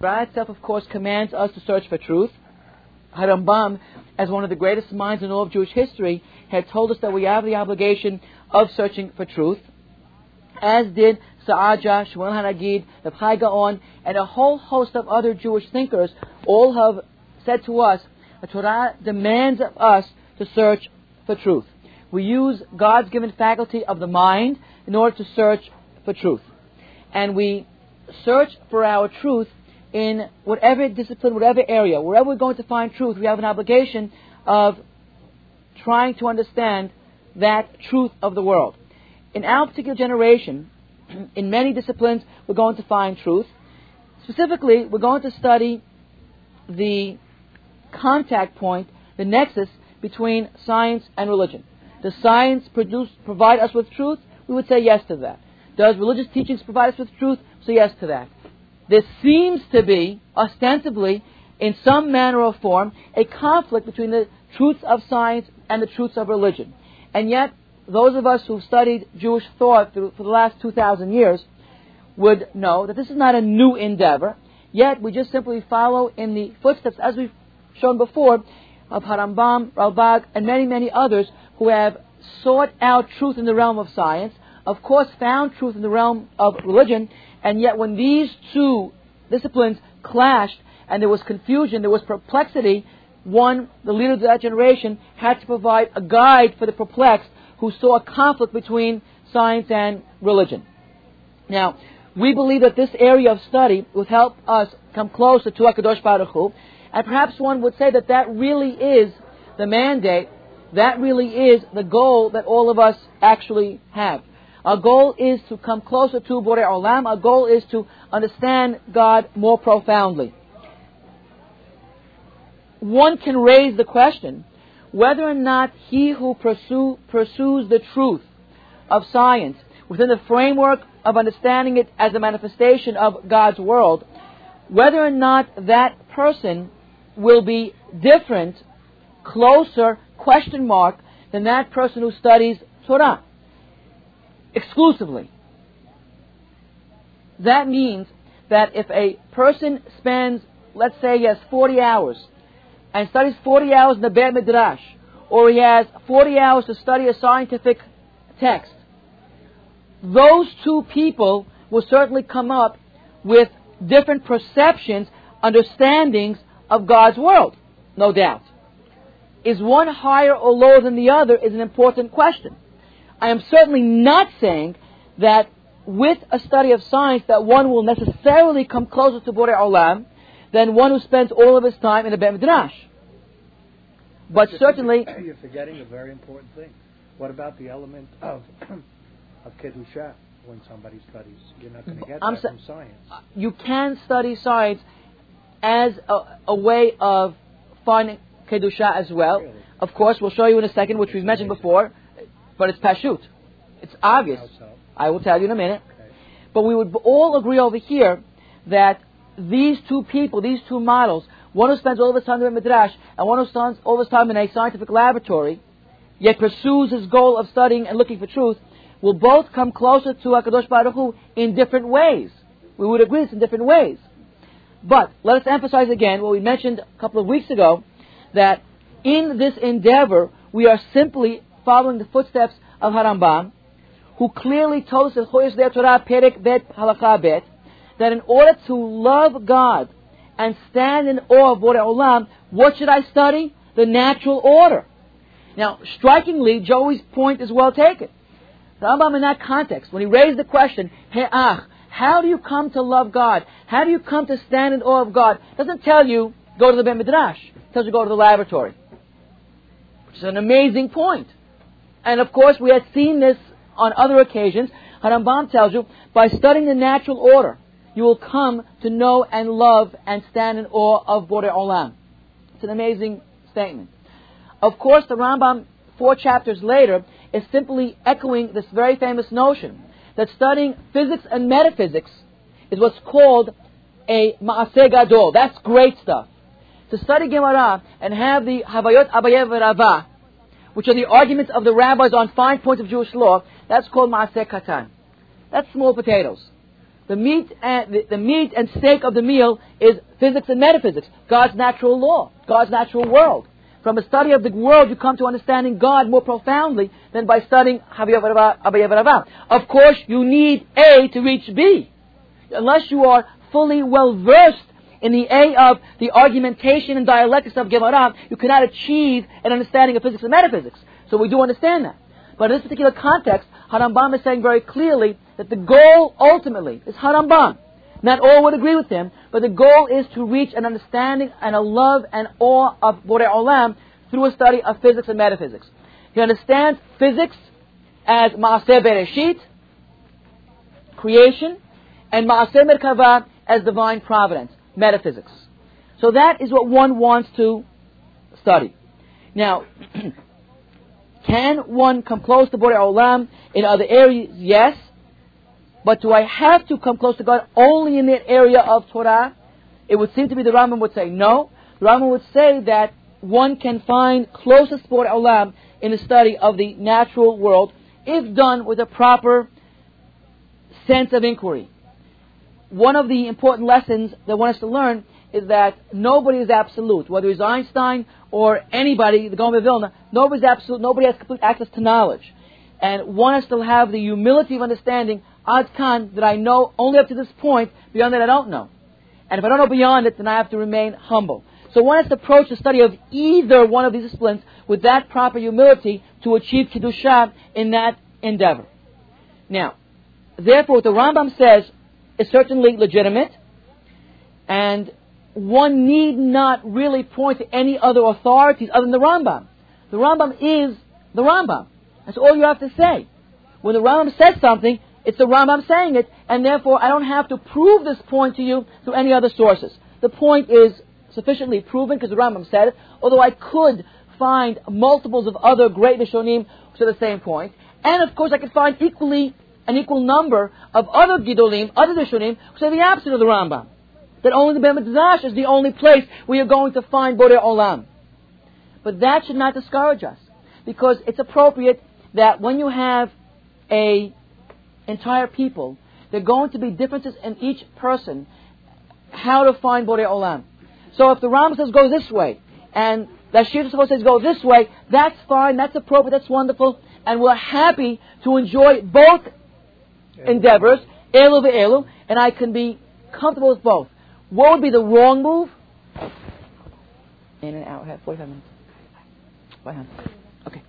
Torah itself, of course, commands us to search for truth. Harambam, as one of the greatest minds in all of Jewish history, had told us that we have the obligation of searching for truth, as did Sa'aja, Shmuel Hanagid, the Gaon, and a whole host of other Jewish thinkers, all have said to us that Torah demands of us to search for truth. We use God's given faculty of the mind in order to search for truth. And we search for our truth in whatever discipline, whatever area, wherever we're going to find truth, we have an obligation of trying to understand that truth of the world. In our particular generation, in many disciplines, we're going to find truth. Specifically, we're going to study the contact point, the nexus between science and religion. Does science produce, provide us with truth? We would say yes to that. Does religious teachings provide us with truth? So yes to that. There seems to be, ostensibly, in some manner or form, a conflict between the truths of science and the truths of religion. And yet, those of us who've studied Jewish thought for the last 2,000 years would know that this is not a new endeavor, yet we just simply follow in the footsteps, as we've shown before, of Harambam, Ralbag, and many, many others who have sought out truth in the realm of science, of course found truth in the realm of religion, and yet when these two disciplines clashed and there was confusion, there was perplexity, one, the leader of that generation, had to provide a guide for the perplexed who saw a conflict between science and religion. Now, we believe that this area of study would help us come closer to HaKadosh Baruch Hu, and perhaps one would say that that really is the mandate, that really is the goal that all of us actually have. Our goal is to come closer to Borei Olam. Our goal is to understand God more profoundly. One can raise the question whether or not he who pursue, pursues the truth of science within the framework of understanding it as a manifestation of God's world, whether or not that person will be different, closer, question mark, than that person who studies Torah exclusively. That means that if a person spends, let's say he has 40 hours and studies 40 hours in the Beit Midrash, or he has 40 hours to study a scientific text, those two people will certainly come up with different perceptions, understandings of God's world, no doubt. Is one higher or lower than the other is an important question. I am certainly not saying that with a study of science that one will necessarily come closer to Borei Olam than one who spends all of his time in a Beit Midrash. But you're certainly... You're forgetting a very important thing. What about the element of, of Kedusha when somebody studies? You're not going to get I'm that from science. You can study science as a, a way of finding Kedusha as well. Really? Of course, we'll show you in a second, which we've mentioned before, but it's Pashut. It's obvious. So? I will tell you in a minute. Okay. But we would all agree over here that these two people, these two models, one who spends all of his time in Midrash and one who spends all of his time in a scientific laboratory, yet pursues his goal of studying and looking for truth, will both come closer to HaKadosh Baruch Hu in different ways. We would agree this in different ways. But let us emphasize again what we mentioned a couple of weeks ago, that in this endeavor, we are simply following the footsteps of Harambam, who clearly told us in Chodesh Der Torah Perek Bet Halakha that in order to love God and stand in awe of Borei Olam, what should I study? The natural order. Now, strikingly, Joey's point is well taken. The Rambam in that context, when he raised the question, He'ach, how do you come to love God? How do you come to stand in awe of God? doesn't tell you go to the Beit Midrash. It tells you go to the laboratory. Which is an amazing point. And of course, we had seen this on other occasions. Harambam tells you, by studying the natural order, you will come to know and love and stand in awe of Borei Olam. It's an amazing statement. Of course, the Rambam, four chapters later, is simply echoing this very famous notion that studying physics and metaphysics is what's called a Maaseh Gadol. That's great stuff. To study Gemara and have the Havayot Abaye Rava, which are the arguments of the rabbis on fine points of Jewish law, that's called Maaseh Katan. That's small potatoes. The meat and the, the meat and steak of the meal is physics and metaphysics, God's natural law, God's natural world. From a study of the world, you come to understanding God more profoundly than by studying Havyavarava. Of course, you need A to reach B. Unless you are fully well versed in the A of the argumentation and dialectics of Gemara, you cannot achieve an understanding of physics and metaphysics. So we do understand that. But in this particular context, Harambam is saying very clearly that the goal ultimately is Harambam. Not all would agree with him, but the goal is to reach an understanding and a love and awe of Borei Olam through a study of physics and metaphysics. He understands physics as Maaseh Bereshit, creation, and Maaseh Merkava as divine providence, metaphysics. So that is what one wants to study. Now, can one come close to Borei Olam in other areas? Yes. But do I have to come close to God only in the area of Torah? It would seem to be the Rambam would say no. The Rambam would say that one can find closest Borei Olam in the study of the natural world if done with a proper sense of inquiry. One of the important lessons that one has to learn is that nobody is absolute. Whether it's Einstein or anybody, the Gaon Vilna, nobody's absolute, nobody has complete access to knowledge. And one has to have the humility of understanding, ad kan, that I know only up to this point, beyond that I don't know. And if I don't know beyond it, then I have to remain humble. So one has to approach the study of either one of these disciplines with that proper humility to achieve Kiddusha in that endeavor. Now, therefore, what the Rambam says is certainly legitimate, and one need not really point to any other authorities other than the Rambam. The Rambam is the Rambam. That's all you have to say. When the Rambam says something, it's the Rambam saying it, and therefore I don't have to prove this point to you through any other sources. The point is sufficiently proven because the Rambam said it, although I could find multiples of other great Rishonim to the same point. And of course I could find equally an equal number of other Gidolim, other Rishonim, who say the opposite of the Rambam that only the Beit Midrash is the only place where you're going to find Borei Olam. But that should not discourage us, because it's appropriate that when you have a entire people, there are going to be differences in each person how to find Borei Olam. So if the Ram says go this way, and the Shir says go this way, that's fine, that's appropriate, that's wonderful, and we're happy to enjoy both endeavors, Elu v'Elu, and I can be comfortable with both. What would be the wrong move? In and out. Have 45 minutes. Okay.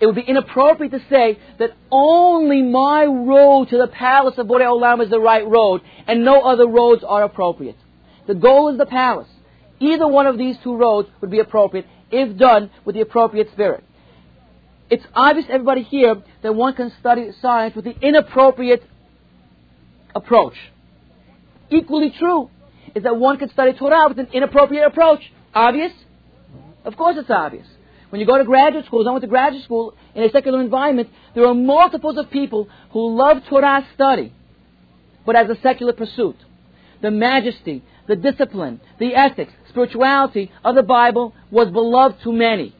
It would be inappropriate to say that only my road to the palace of Borei Olam is the right road, and no other roads are appropriate. The goal is the palace. Either one of these two roads would be appropriate if done with the appropriate spirit. It's obvious to everybody here that one can study science with the inappropriate approach equally true is that one can study Torah with an inappropriate approach. Obvious? Of course it's obvious. When you go to graduate school, I went to graduate school in a secular environment, there are multiples of people who love Torah study, but as a secular pursuit. The majesty, the discipline, the ethics, spirituality of the Bible was beloved to many,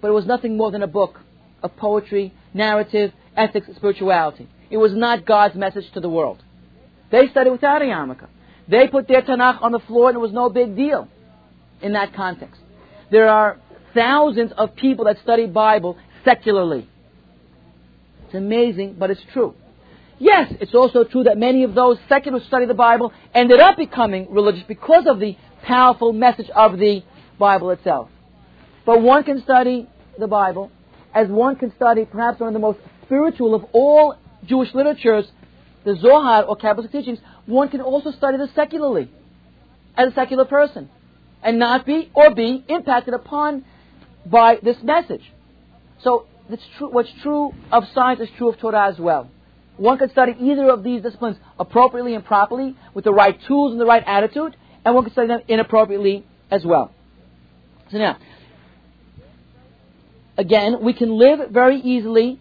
but it was nothing more than a book of poetry, narrative, ethics, spirituality. It was not God's message to the world. They studied without a yarmulke. They put their Tanakh on the floor and it was no big deal in that context. There are thousands of people that study Bible secularly. It's amazing, but it's true. Yes, it's also true that many of those secular who study the Bible ended up becoming religious because of the powerful message of the Bible itself. But one can study the Bible as one can study perhaps one of the most spiritual of all Jewish literatures, the Zohar or Kabbalistic teachings, one can also study this secularly, as a secular person, and not be or be impacted upon by this message. So true, what's true of science is true of Torah as well. One can study either of these disciplines appropriately and properly, with the right tools and the right attitude, and one can study them inappropriately as well. So now, again, we can live very easily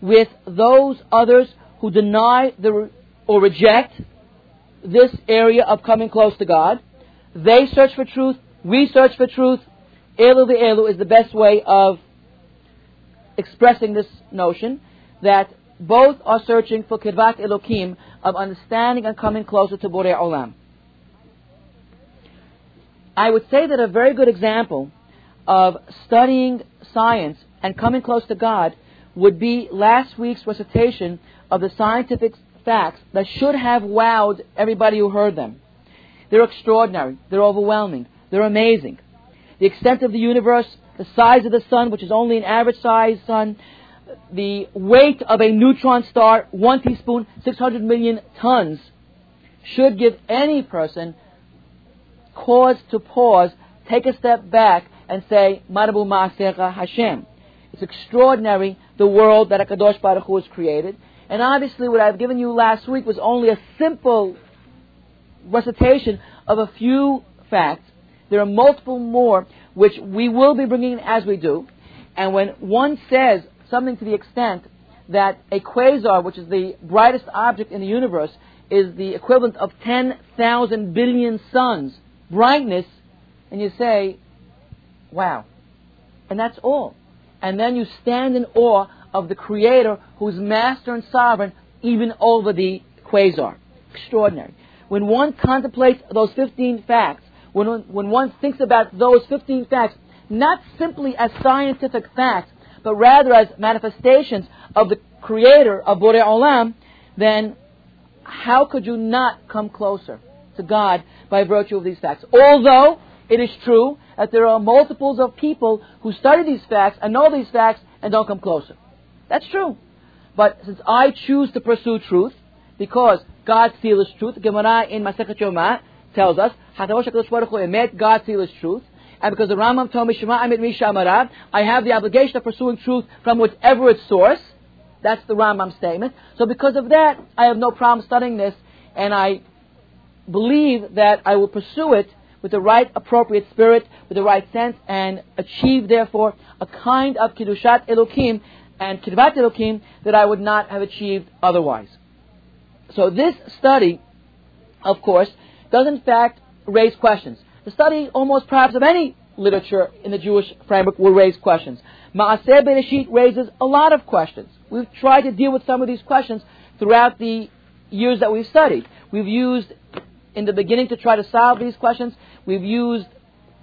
with those others who deny the, or reject this area of coming close to God. They search for truth. We search for truth. Elu v'Elu is the best way of expressing this notion that both are searching for kirvat elokim of understanding and coming closer to Borei Olam. I would say that a very good example of studying science and coming close to God would be last week's recitation of the scientific facts that should have wowed everybody who heard them. They're extraordinary. They're overwhelming. They're amazing. The extent of the universe, the size of the sun, which is only an average sized sun, the weight of a neutron star, one teaspoon, 600 million tons, should give any person cause to pause, take a step back, and say, Marabu Ma'asecha Hashem. It's extraordinary the world that HaKadosh Baruch Hu has created. And obviously, what I've given you last week was only a simple recitation of a few facts. There are multiple more which we will be bringing in as we do. And when one says something to the extent that a quasar, which is the brightest object in the universe, is the equivalent of 10,000 billion suns brightness, and you say, wow. And that's all. And then you stand in awe of the Creator who's master and sovereign even over the quasar. Extraordinary. When one contemplates those 15 facts, when one, when one thinks about those 15 facts, not simply as scientific facts, but rather as manifestations of the Creator of Borei Olam, then how could you not come closer to God by virtue of these facts? Although it is true that there are multiples of people who study these facts and know these facts and don't come closer. That's true. But since I choose to pursue truth, because God seal is truth, Gemara in Masechet Yoma tells us, God's seal is truth, and because the Rambam told me, Shema Amit Misha I have the obligation of pursuing truth from whatever its source. That's the Rambam statement. So because of that, I have no problem studying this, and I believe that I will pursue it with the right appropriate spirit, with the right sense, and achieve therefore a kind of Kiddushat Elokim and Kirvat Elokim that I would not have achieved otherwise. So this study, of course, does in fact raise questions. The study, almost perhaps of any literature in the Jewish framework, will raise questions. Maaseh Bereshit raises a lot of questions. We've tried to deal with some of these questions throughout the years that we've studied. We've used, in the beginning, to try to solve these questions, we've used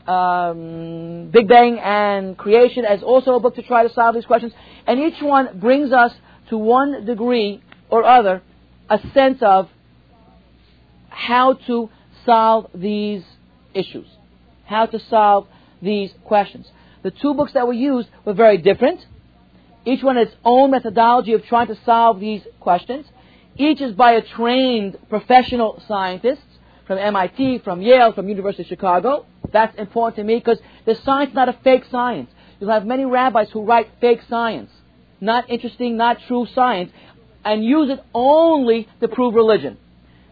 um, Big Bang and Creation as also a book to try to solve these questions. And each one brings us, to one degree or other, a sense of how to solve these issues, how to solve these questions. The two books that we used were very different. Each one has its own methodology of trying to solve these questions. Each is by a trained professional scientist from MIT, from Yale, from University of Chicago. That's important to me because the science is not a fake science. You'll have many rabbis who write fake science, not interesting, not true science, and use it only to prove religion.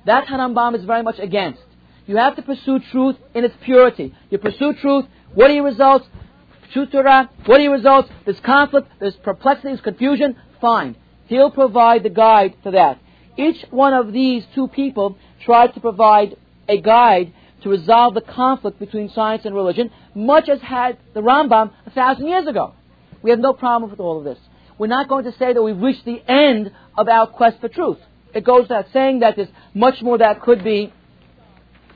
That Rambam is very much against. You have to pursue truth in its purity. You pursue truth. What are your results? Torah. What are your results? There's conflict. There's perplexity. There's confusion. Fine. He'll provide the guide for that. Each one of these two people tried to provide a guide to resolve the conflict between science and religion, much as had the Rambam a thousand years ago. We have no problem with all of this. We're not going to say that we've reached the end of our quest for truth. It goes without saying that there's much more that could be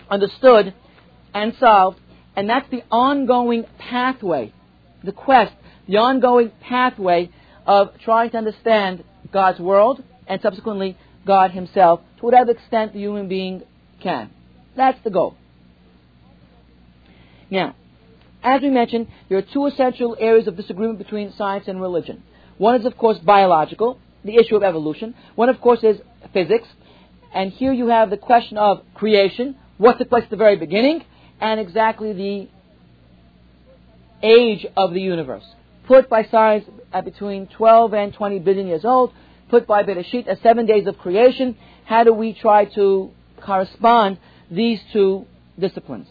understood and solved, and that's the ongoing pathway, the quest, the ongoing pathway of trying to understand God's world and subsequently God Himself to whatever extent the human being can. That's the goal. Now, as we mentioned, there are two essential areas of disagreement between science and religion. One is, of course, biological, the issue of evolution. One, of course, is physics. And here you have the question of creation, what took place at the very beginning, and exactly the age of the universe. Put by science at between 12 and 20 billion years old, put by Bereshit as seven days of creation. How do we try to correspond these two disciplines?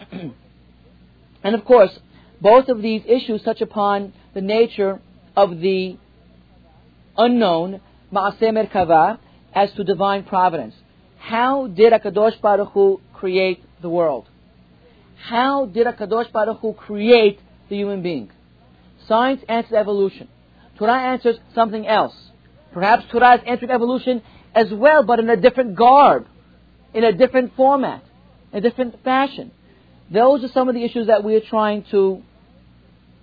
and of course, both of these issues touch upon the nature of the unknown, Ma'aseh Merkava, as to divine providence. How did Akadosh Baruch Hu create the world? How did Akadosh Baruch Hu create the human being? Science answers evolution. Torah answers something else. Perhaps Torah is answering evolution as well, but in a different garb, in a different format, in a different fashion. Those are some of the issues that we are trying to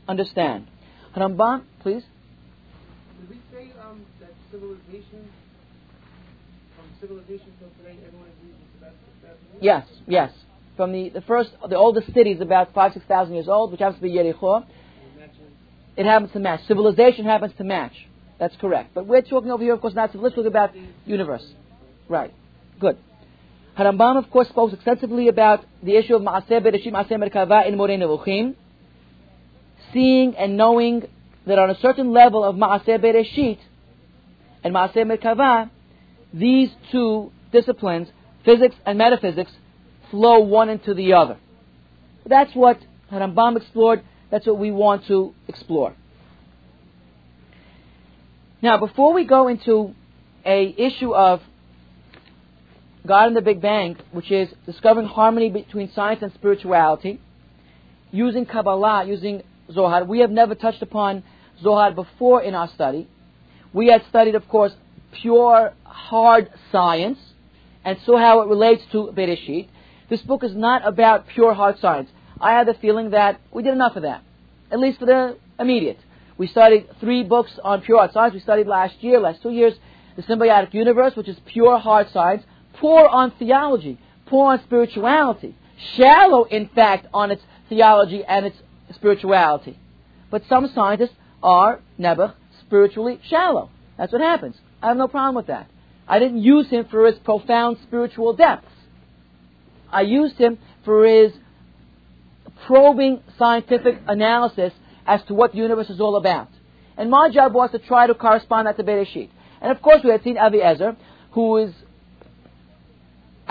understand. Rambam, please. Did we say um, that civilization, from civilization till today, everyone agrees it's the best, the Yes, yes. From the, the first, the oldest city is about five, six thousand years old, which happens to be Yericho. It happens to match. Civilization happens to match. That's correct. But we're talking over here, of course, not let's talk about universe. Right. Good. Harambam, of course, spoke extensively about the issue of Maaseh Bereshit, Maaseh Merkava in Moreh Nevuchim, seeing and knowing that on a certain level of Maaseh Bereshit and Maaseh Merkava, these two disciplines, physics and metaphysics, flow one into the other. That's what Harambam explored. That's what we want to explore. Now, before we go into a issue of God and the Big Bang, which is discovering harmony between science and spirituality, using Kabbalah, using Zohar. We have never touched upon Zohar before in our study. We had studied, of course, pure, hard science, and so how it relates to Bereshit. This book is not about pure, hard science. I had the feeling that we did enough of that, at least for the immediate. We studied three books on pure hard science. We studied last year, last two years, The Symbiotic Universe, which is pure hard science, poor on theology, poor on spirituality, shallow, in fact, on its theology and its spirituality. But some scientists are never spiritually shallow. That's what happens. I have no problem with that. I didn't use him for his profound spiritual depths. I used him for his probing scientific analysis as to what the universe is all about. And my job was to try to correspond that to Bereshit. And of course, we had seen Aviezer, who is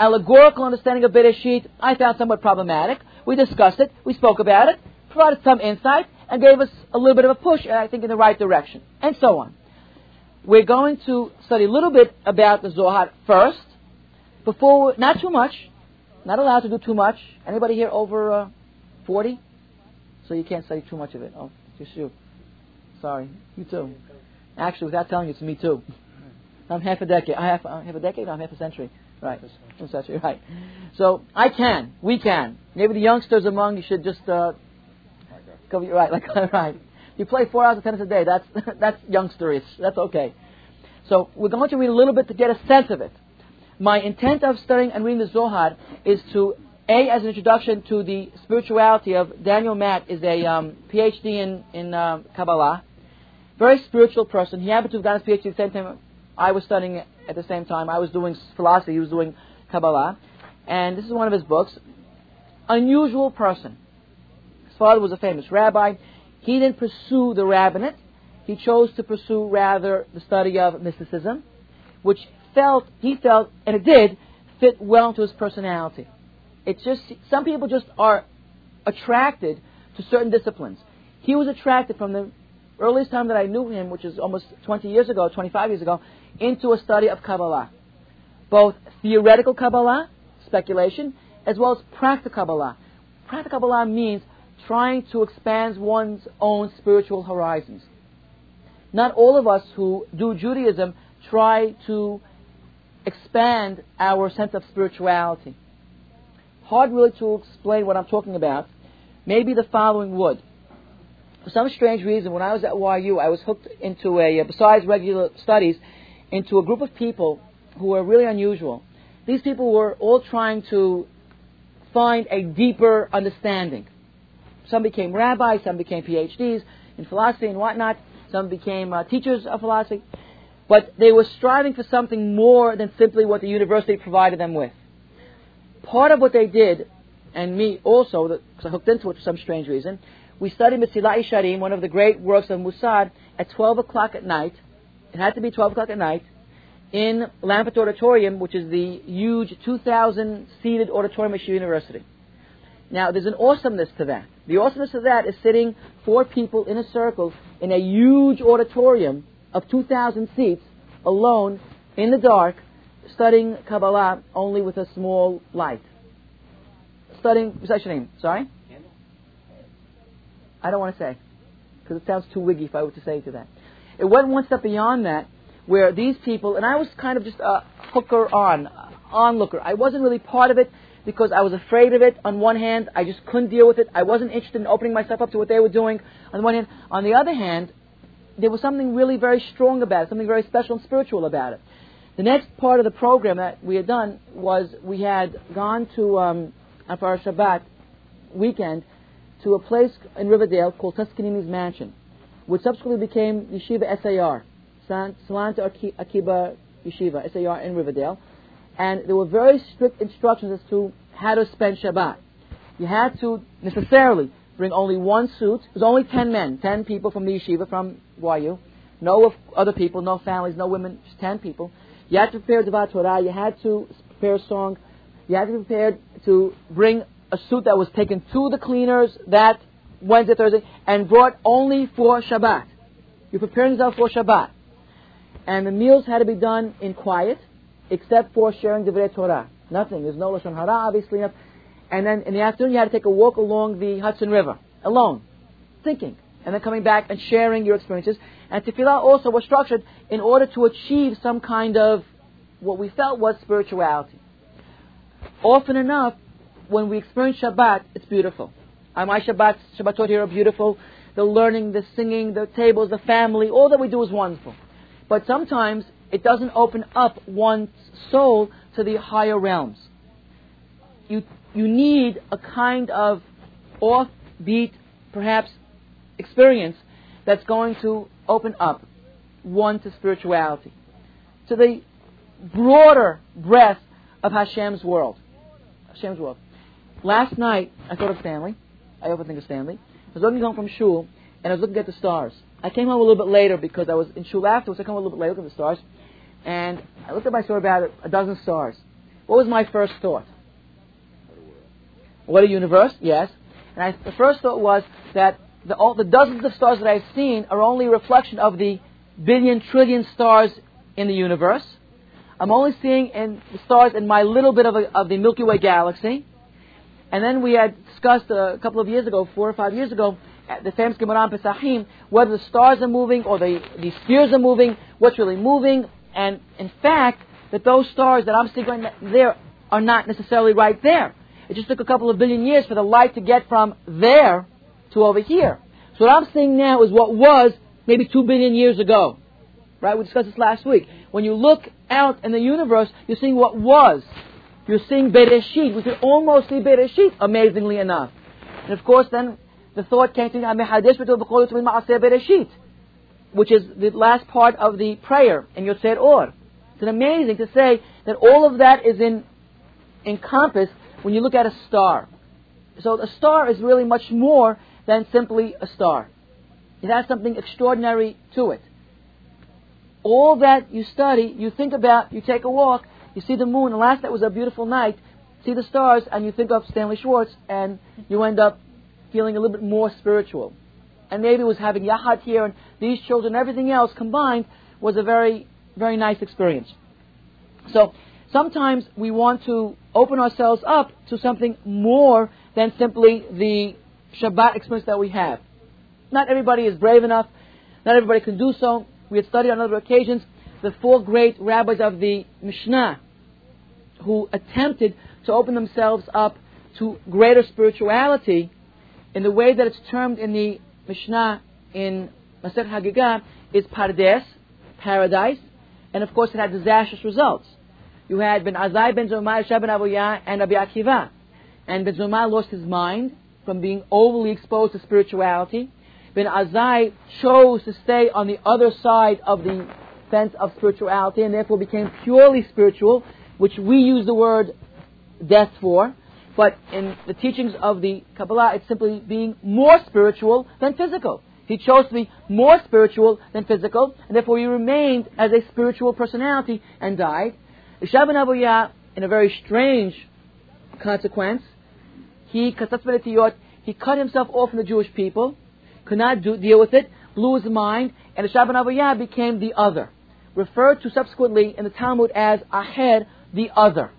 allegorical understanding of Bereshit, I found somewhat problematic. We discussed it, we spoke about it, provided some insight, and gave us a little bit of a push, I think, in the right direction, and so on. We're going to study a little bit about the Zohar first, before, not too much, not allowed to do too much. Anybody here over uh, 40? So you can't study too much of it. Oh, just you. Sorry, you too. Actually, without telling you, it's me too. I'm half a decade. I have, uh, half a decade. I'm half a century. Right. Century. Right. So I can. We can. Maybe the youngsters among you should just uh, go. Right. Like right. You play four hours of tennis a day. That's that's youngsterish. That's okay. So we're going to read a little bit to get a sense of it. My intent of studying and reading the Zohar is to a as an introduction to the spirituality of Daniel Matt is a um, PhD in in uh, Kabbalah, very spiritual person. He happened to have gotten his PhD at the same time I was studying at the same time. I was doing philosophy. He was doing Kabbalah, and this is one of his books. Unusual person. His father was a famous rabbi. He didn't pursue the rabbinate. He chose to pursue rather the study of mysticism, which felt he felt, and it did, fit well into his personality. It's just some people just are attracted to certain disciplines. He was attracted from the earliest time that I knew him, which is almost 20 years ago, 25 years ago, into a study of Kabbalah. Both theoretical Kabbalah, speculation, as well as practical Kabbalah. Practical Kabbalah means trying to expand one's own spiritual horizons. Not all of us who do Judaism try to expand our sense of spirituality. Hard really to explain what I'm talking about. Maybe the following would. For some strange reason, when I was at YU, I was hooked into a, uh, besides regular studies, into a group of people who were really unusual. These people were all trying to find a deeper understanding. Some became rabbis, some became PhDs in philosophy and whatnot, some became uh, teachers of philosophy, but they were striving for something more than simply what the university provided them with. Part of what they did, and me also, because I hooked into it for some strange reason, we studied Mesilat Yesharim, one of the great works of Musar, at 12 o'clock at night it had to be 12 o'clock at night in Lamport Auditorium, which is the huge 2,000 seated auditorium at University. Now, there's an awesomeness to that. The awesomeness of that is sitting four people in a circle in a huge auditorium of 2,000 seats, alone, in the dark, studying Kabbalah only with a small light. Studying, what's your name? Sorry? I don't want to say, because it sounds too wiggy if I were to say to that. It went one step beyond that, where these people, and I was kind of just a hooker on, onlooker. I wasn't really part of it because I was afraid of it. On one hand, I just couldn't deal with it. I wasn't interested in opening myself up to what they were doing. On the one hand, on the other hand, there was something really very strong about it, something very special and spiritual about it. The next part of the program that we had done was we had gone to um, for our Shabbat weekend to a place in Riverdale called Toscanini's Mansion, which subsequently became Yeshiva SAR, Salanter Akiba Yeshiva, SAR in Riverdale. And there were very strict instructions as to how to spend Shabbat. You had to necessarily bring only one suit. It was only 10 men, 10 people from the yeshiva, from YU. No other people, no families, no women, just 10 people. You had to prepare Devat Torah. You had to prepare a song. You had to be prepared to bring a suit that was taken to the cleaners that Wednesday, Thursday, and brought only for Shabbat. You're preparing yourself for Shabbat. And the meals had to be done in quiet, except for sharing Divrei Torah. Nothing. There's no Lashon Hara, obviously. And then in the afternoon, you had to take a walk along the Hudson River, alone, thinking, and then coming back and sharing your experiences. And tefillah also was structured in order to achieve some kind of what we felt was spirituality. Often enough, when we experience Shabbat, it's beautiful. My Shabbat, Shabbatot here are beautiful. The learning, the singing, the tables, the family, all that we do is wonderful. But sometimes it doesn't open up one's soul to the higher realms. You, you need a kind of offbeat, perhaps, experience that's going to open up one to spirituality, to the broader breadth of Hashem's world. Hashem's world. Last night, I thought of Stanley. I often think of Stanley. I was looking home from shul, and I was looking at the stars. I came home a little bit later because I was in shul afterwards. I came home a little bit later, looking at the stars, and I looked at my saw about a dozen stars. What was my first thought? What a universe, yes. And I, the first thought was that the, all, the dozens of stars that I've seen are only a reflection of the billion trillion stars in the universe. I'm only seeing in the stars in my little bit of, a, of the Milky Way galaxy. And then we had discussed a couple of years ago, four or five years ago, the famous Gemara Pesachim, whether the stars are moving or the, the spheres are moving, what's really moving, and in fact, that those stars that I'm seeing right there are not necessarily right there. It just took a couple of billion years for the light to get from there to over here. So what I'm seeing now is what was maybe two billion years ago. Right? We discussed this last week. When you look out in the universe, you're seeing what was. You're seeing Bereshit. We can almost see Bereshit, amazingly enough. And of course, then the thought came to me, Bereshit, which is the last part of the prayer in Yotzer Or. It's amazing to say that all of that is in encompassed when you look at a star. So a star is really much more than simply a star. It has something extraordinary to it. All that you study, you think about, you take a walk, you see the moon, and last night was a beautiful night, see the stars, and you think of Stanley Schwartz, and you end up feeling a little bit more spiritual. And maybe it was having Yahat here, and these children, everything else combined was a very, very nice experience. So, sometimes we want to open ourselves up to something more than simply the Shabbat experience that we have. Not everybody is brave enough. Not everybody can do so. We had studied on other occasions the four great rabbis of the Mishnah who attempted to open themselves up to greater spirituality in the way that it's termed in the Mishnah in Masech Hagigah is Pardes, paradise, and of course it had disastrous results. You had Ben Azai, Ben Zoma, Shaban Abuya, and Rabbi Akiva. And Ben Zoma lost his mind from being overly exposed to spirituality. Ben Azai chose to stay on the other side of the fence of spirituality and therefore became purely spiritual, which we use the word death for. But in the teachings of the Kabbalah, it's simply being more spiritual than physical. He chose to be more spiritual than physical, and therefore he remained as a spiritual personality and died. Elisha ben Abuya, in a very strange consequence, he he cut himself off from the Jewish people, could not do, deal with it, blew his mind, and Elisha ben Abuya became the other, referred to subsequently in the Talmud as Acher, the other.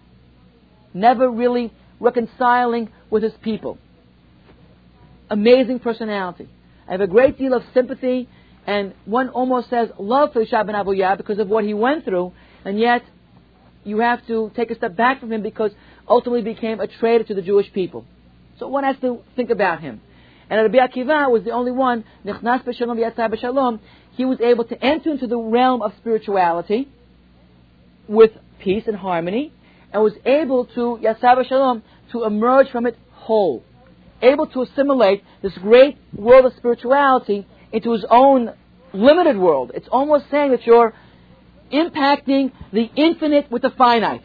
Never really reconciling with his people. Amazing personality. I have a great deal of sympathy And one almost says love for Elisha ben Abuya because of what he went through, and yet you have to take a step back from him because ultimately became a traitor to the Jewish people. So one has to think about him. And Rabbi Akiva was the only one, Nichnas b'shalom b'shalom, he was able to enter into the realm of spirituality with peace and harmony, and was able to, yatzah b'shalom, to emerge from it whole. Able to assimilate this great world of spirituality into his own limited world. It's almost saying that you're impacting the infinite with the finite.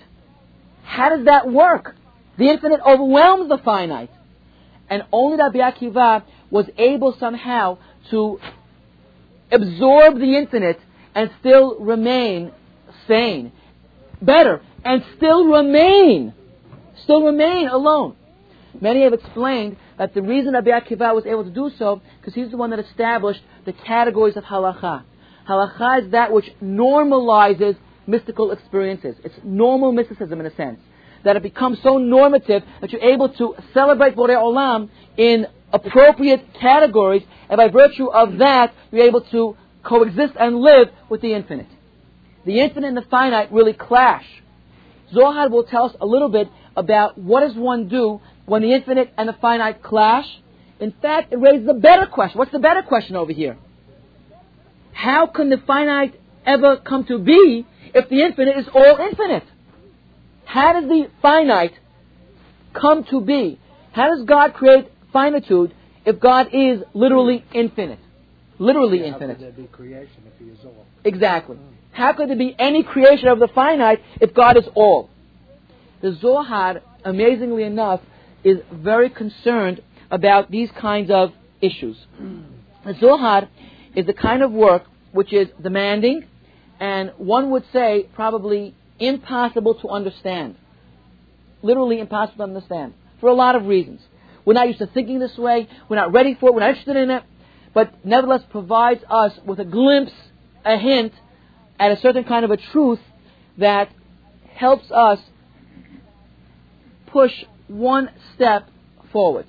How does that work? The infinite overwhelms the finite. And only Rabbi Akiva was able somehow to absorb the infinite and still remain sane. Better, and still remain, still remain alone. Many have explained that the reason Rabbi Akiva was able to do so, because he's the one that established the categories of halacha. Halacha is that which normalizes mystical experiences. It's normal mysticism in a sense. That it becomes so normative that you're able to celebrate Borei Olam in appropriate categories, and by virtue of that, you're able to coexist and live with the infinite. The infinite and the finite really clash. Zohar will tell us a little bit about what does one do when the infinite and the finite clash. In fact, it raises a better question. What's the better question over here? How can the finite ever come to be if the infinite is all infinite? How does the finite come to be? How does God create finitude if God is literally infinite? Literally Yeah, infinite. How could there be creation if he is all? Exactly. How could there be any creation of the finite if God is all? The Zohar, amazingly enough, is very concerned about these kinds of issues. The Zohar is the kind of work which is demanding and one would say probably impossible to understand. Literally impossible to understand for a lot of reasons. We're not used to thinking this way, we're not ready for it, we're not interested in it, but nevertheless provides us with a glimpse, a hint at a certain kind of a truth that helps us push one step forward.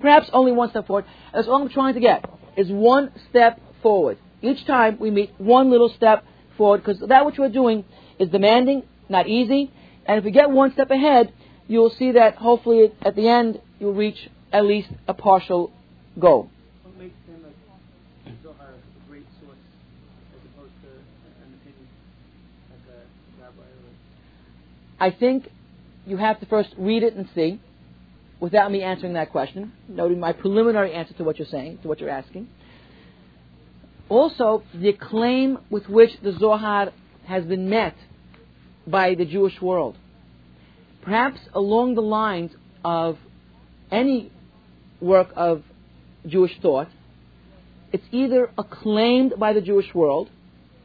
Perhaps only one step forward. That's all I'm trying to get, is one step forward. Each time we meet one little step forward, because that which we're doing is demanding, not easy, and if we get one step ahead, you'll see that hopefully at the end you'll reach at least a partial goal. What makes him a a great source as opposed to an opinion like a rabbi I think you have to first read it and see, without me answering that question, noting my preliminary answer to what you're saying, to what you're asking. Also, the acclaim with which the Zohar has been met by the Jewish world. Perhaps along the lines of any work of Jewish thought, it's either acclaimed by the Jewish world,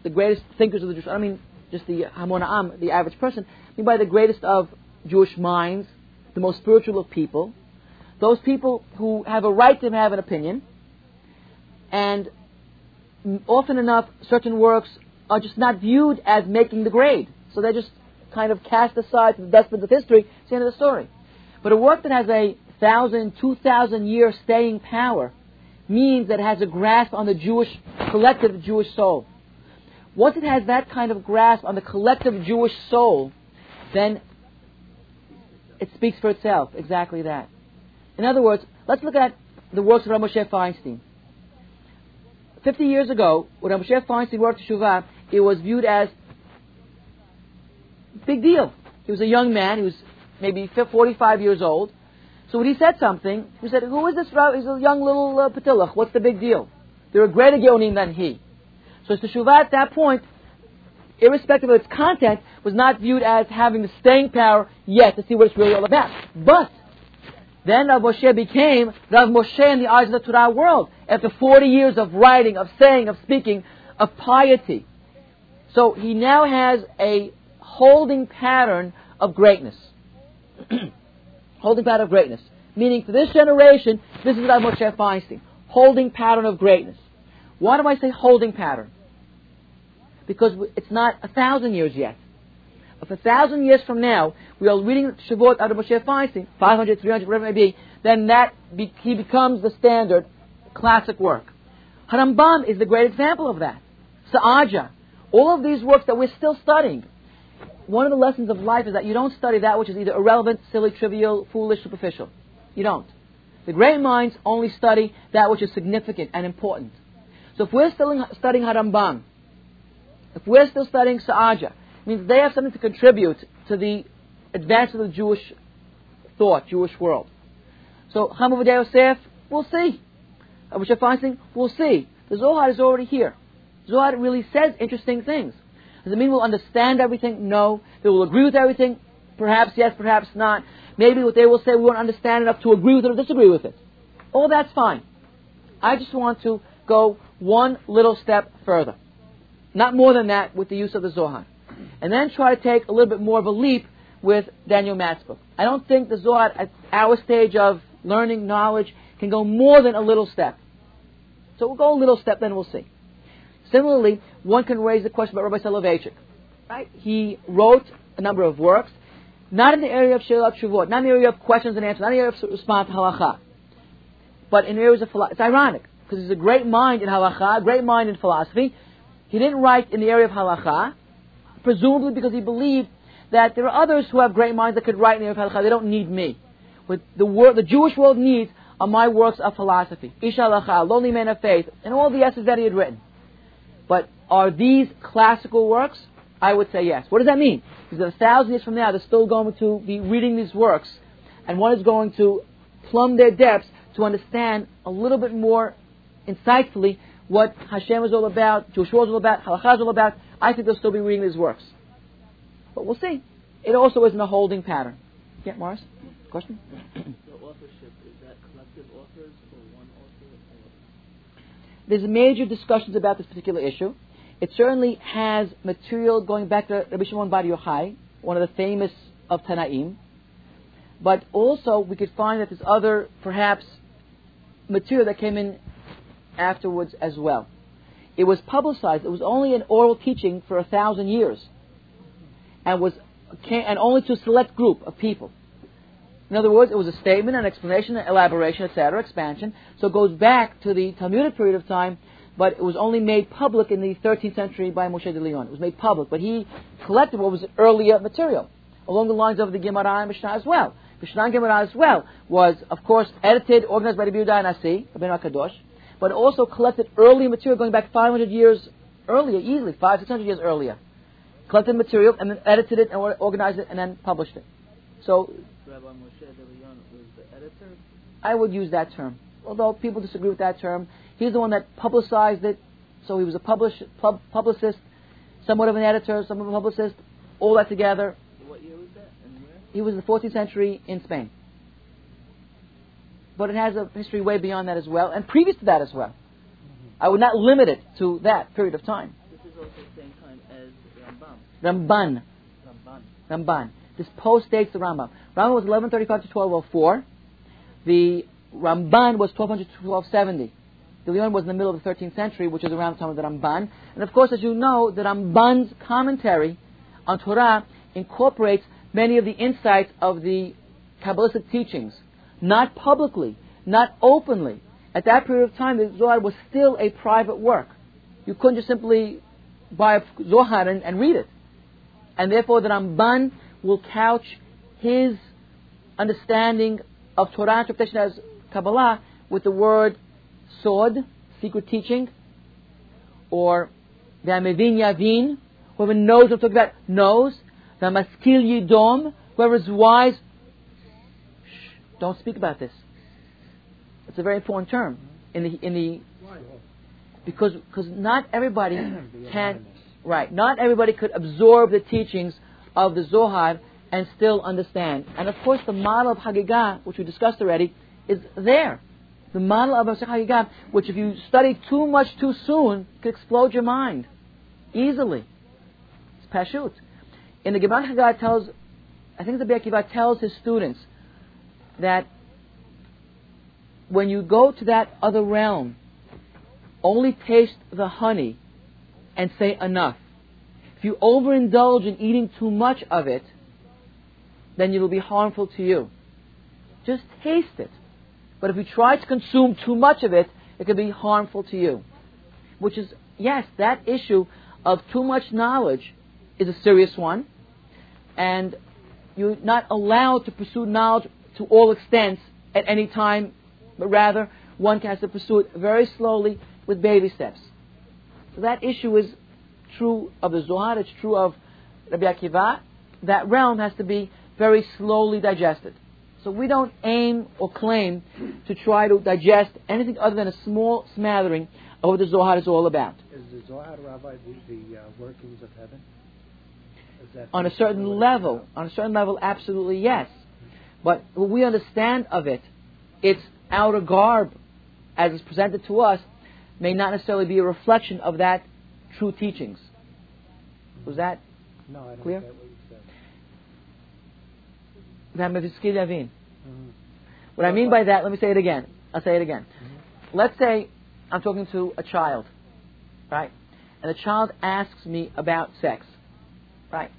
the greatest thinkers of the Jewish, I mean, just the Hamon Am, the average person, I mean by the greatest of Jewish minds, the most spiritual of people, those people who have a right to have an opinion, and often enough, certain works are just not viewed as making the grade. So they're just kind of cast aside to the dustbin of history. It's the end of the story. But a work that has a thousand, two thousand year staying power means that it has a grasp on the Jewish, collective Jewish soul. Once it has that kind of grasp on the collective Jewish soul, then it speaks for itself. Exactly that. In other words, let's look at the works of Rav Moshe Feinstein. Fifty years ago, when Rav Moshe Feinstein wrote Teshuvah, it was viewed as big deal. He was a young man. He was maybe 45 years old. So when he said something, he said, "Who is this? Rav? He's a young little uh, patilach. What's the big deal? There are a greater geonim than he." So teshuvah at that point, irrespective of its content, was not viewed as having the staying power yet to see what it's really all about. But then Rav Moshe became Rav Moshe in the eyes of the Torah world after 40 years of writing, of saying, of speaking, of piety. So he now has a holding pattern of greatness. holding pattern of greatness. Meaning, for this generation, this is Rav Moshe Feinstein. Holding pattern of greatness. Why do I say holding pattern? Because it's not a thousand years yet. If a thousand years from now we are reading Shavuot out of Moshe Feinstein, 500, 300, whatever it may be, then that be, he becomes the standard classic work. Harambam is the great example of that. Sa'aja. All of these works that we're still studying. One of the lessons of life is that you don't study that which is either irrelevant, silly, trivial, foolish, superficial. You don't. The great minds only study that which is significant and important. So if we're still studying Harambam, if we're still studying Sa'aja, it means they have something to contribute to the advance of the Jewish thought, Jewish world. So Chama Yosef, we'll see. Abu Feinstein, we'll see. The Zohar is already here. Zohar really says interesting things. Does it mean we'll understand everything? No. They will agree with everything? Perhaps yes, perhaps not. Maybe what they will say we won't understand enough to agree with it or disagree with it. All that's fine. I just want to go one little step further. Not more than that with the use of the Zohar. And then try to take a little bit more of a leap with Daniel Matt's book. I don't think the Zohar at our stage of learning knowledge can go more than a little step. So we'll go a little step, then we'll see. Similarly, one can raise the question about Rabbi Soloveitchik. Right? He wrote a number of works, not in the area of Shelat Shuvot, not in the area of questions and answers, not in the area of response halacha, but in areas of philosophy. It's ironic, because he's a great mind in halacha, a great mind in philosophy. He didn't write in the area of halacha, presumably because he believed that there are others who have great minds that could write in the area of halacha. They don't need me. What the, world, the Jewish world needs are my works of philosophy. Ish Hahalacha, Lonely Man of Faith, and all the essays that he had written. Are these classical works? I would say yes. What does that mean? Because a thousand years from now, they're still going to be reading these works, and one is going to plumb their depths to understand a little bit more insightfully what Hashem is all about, world is all about, Halakha is all about. I think they'll still be reading these works. But we'll see. It also isn't a holding pattern. Yeah, Morris? Question? the authorship, is that collective authors or one author? There's major discussions about this particular issue. It certainly has material going back to Rabbi Shimon Bar Yochai, one of the famous of Tanaim. But also, we could find that there's other, perhaps, material that came in afterwards as well. It was publicized. It was only an oral teaching for a thousand years, and was and only to a select group of people. In other words, it was a statement, an explanation, an elaboration, etc., expansion. So it goes back to the Talmudic period of time, but it was only made public in the 13th century by Moshe de Leon. It was made public, but he collected what was earlier material, along the lines of the Gemara and Mishnah as well. Mishnah and Gemara as well was, of course, edited, organized by the Yehuda Nasi, Rabbeinu Kadosh, but also collected early material going back 500 years earlier, easily, five, 600 years earlier. Collected material and then edited it and organized it and then published it. So Rabbi Moshe de Leon was the editor? I would use that term. Although people disagree with that term. He's the one that publicized it, so he was a publish, pub, publicist, somewhat of an editor, somewhat of a publicist, all that together. What year was that and where? He was in the 14th century in Spain. But it has a history way beyond that as well, and previous to that as well. Mm-hmm. I would not limit it to that period of time. This is also the same time as Rambam. Ramban. Ramban. Ramban. This post-dates the Rambam. Rambam was 1135 to 1204. The Ramban was 1200 to 1270. Leon was in the middle of the 13th century, which is around the time of the Ramban. And of course, as you know, the Ramban's commentary on Torah incorporates many of the insights of the Kabbalistic teachings, not publicly, not openly. At that period of time, the Zohar was still a private work. You couldn't just simply buy a Zohar and, and read it. And therefore, the Ramban will couch his understanding of Torah interpretation as Kabbalah with the word sod, secret teaching, or V'amevin yavin, whoever knows what I'm talking about knows. V'amaskil yidom, whoever is wise, shh, don't speak about this. It's a very important term in the in the because because not everybody can right. Not everybody could absorb the teachings of the Zohar and still understand. And of course, the model of Hagigah, which we discussed already, is there. The model of Hagigah, which if you study too much too soon, could explode your mind easily. It's pashut. In the Gemara Hagigah tells, I think the Akiva tells his students that when you go to that other realm, only taste the honey and say enough. If you overindulge in eating too much of it, then it will be harmful to you. Just taste it. But if you try to consume too much of it, it can be harmful to you. which is, yes, that issue of too much knowledge is a serious one, and you're not allowed to pursue knowledge to all extents at any time, but rather one has to pursue it very slowly with baby steps. So that issue is true of the Zohar, it's true of Rabbi Akiva. That realm has to be very slowly digested. So we don't aim or claim to try to digest anything other than a small smattering of what the Zohar is all about. Is the Zohar, Rabbi, the, the uh, workings of heaven? On a certain level, on a certain level, absolutely yes. But what we understand of it, its outer garb, as it's presented to us, may not necessarily be a reflection of that true teachings. Was that No, I don't Clear? Get what you said. that Mevizki Levin? Mm-hmm. What I mean by that, let me say it again. I'll say it again. Mm-hmm. Let's say I'm talking to a child, right? And the child asks me about sex, right?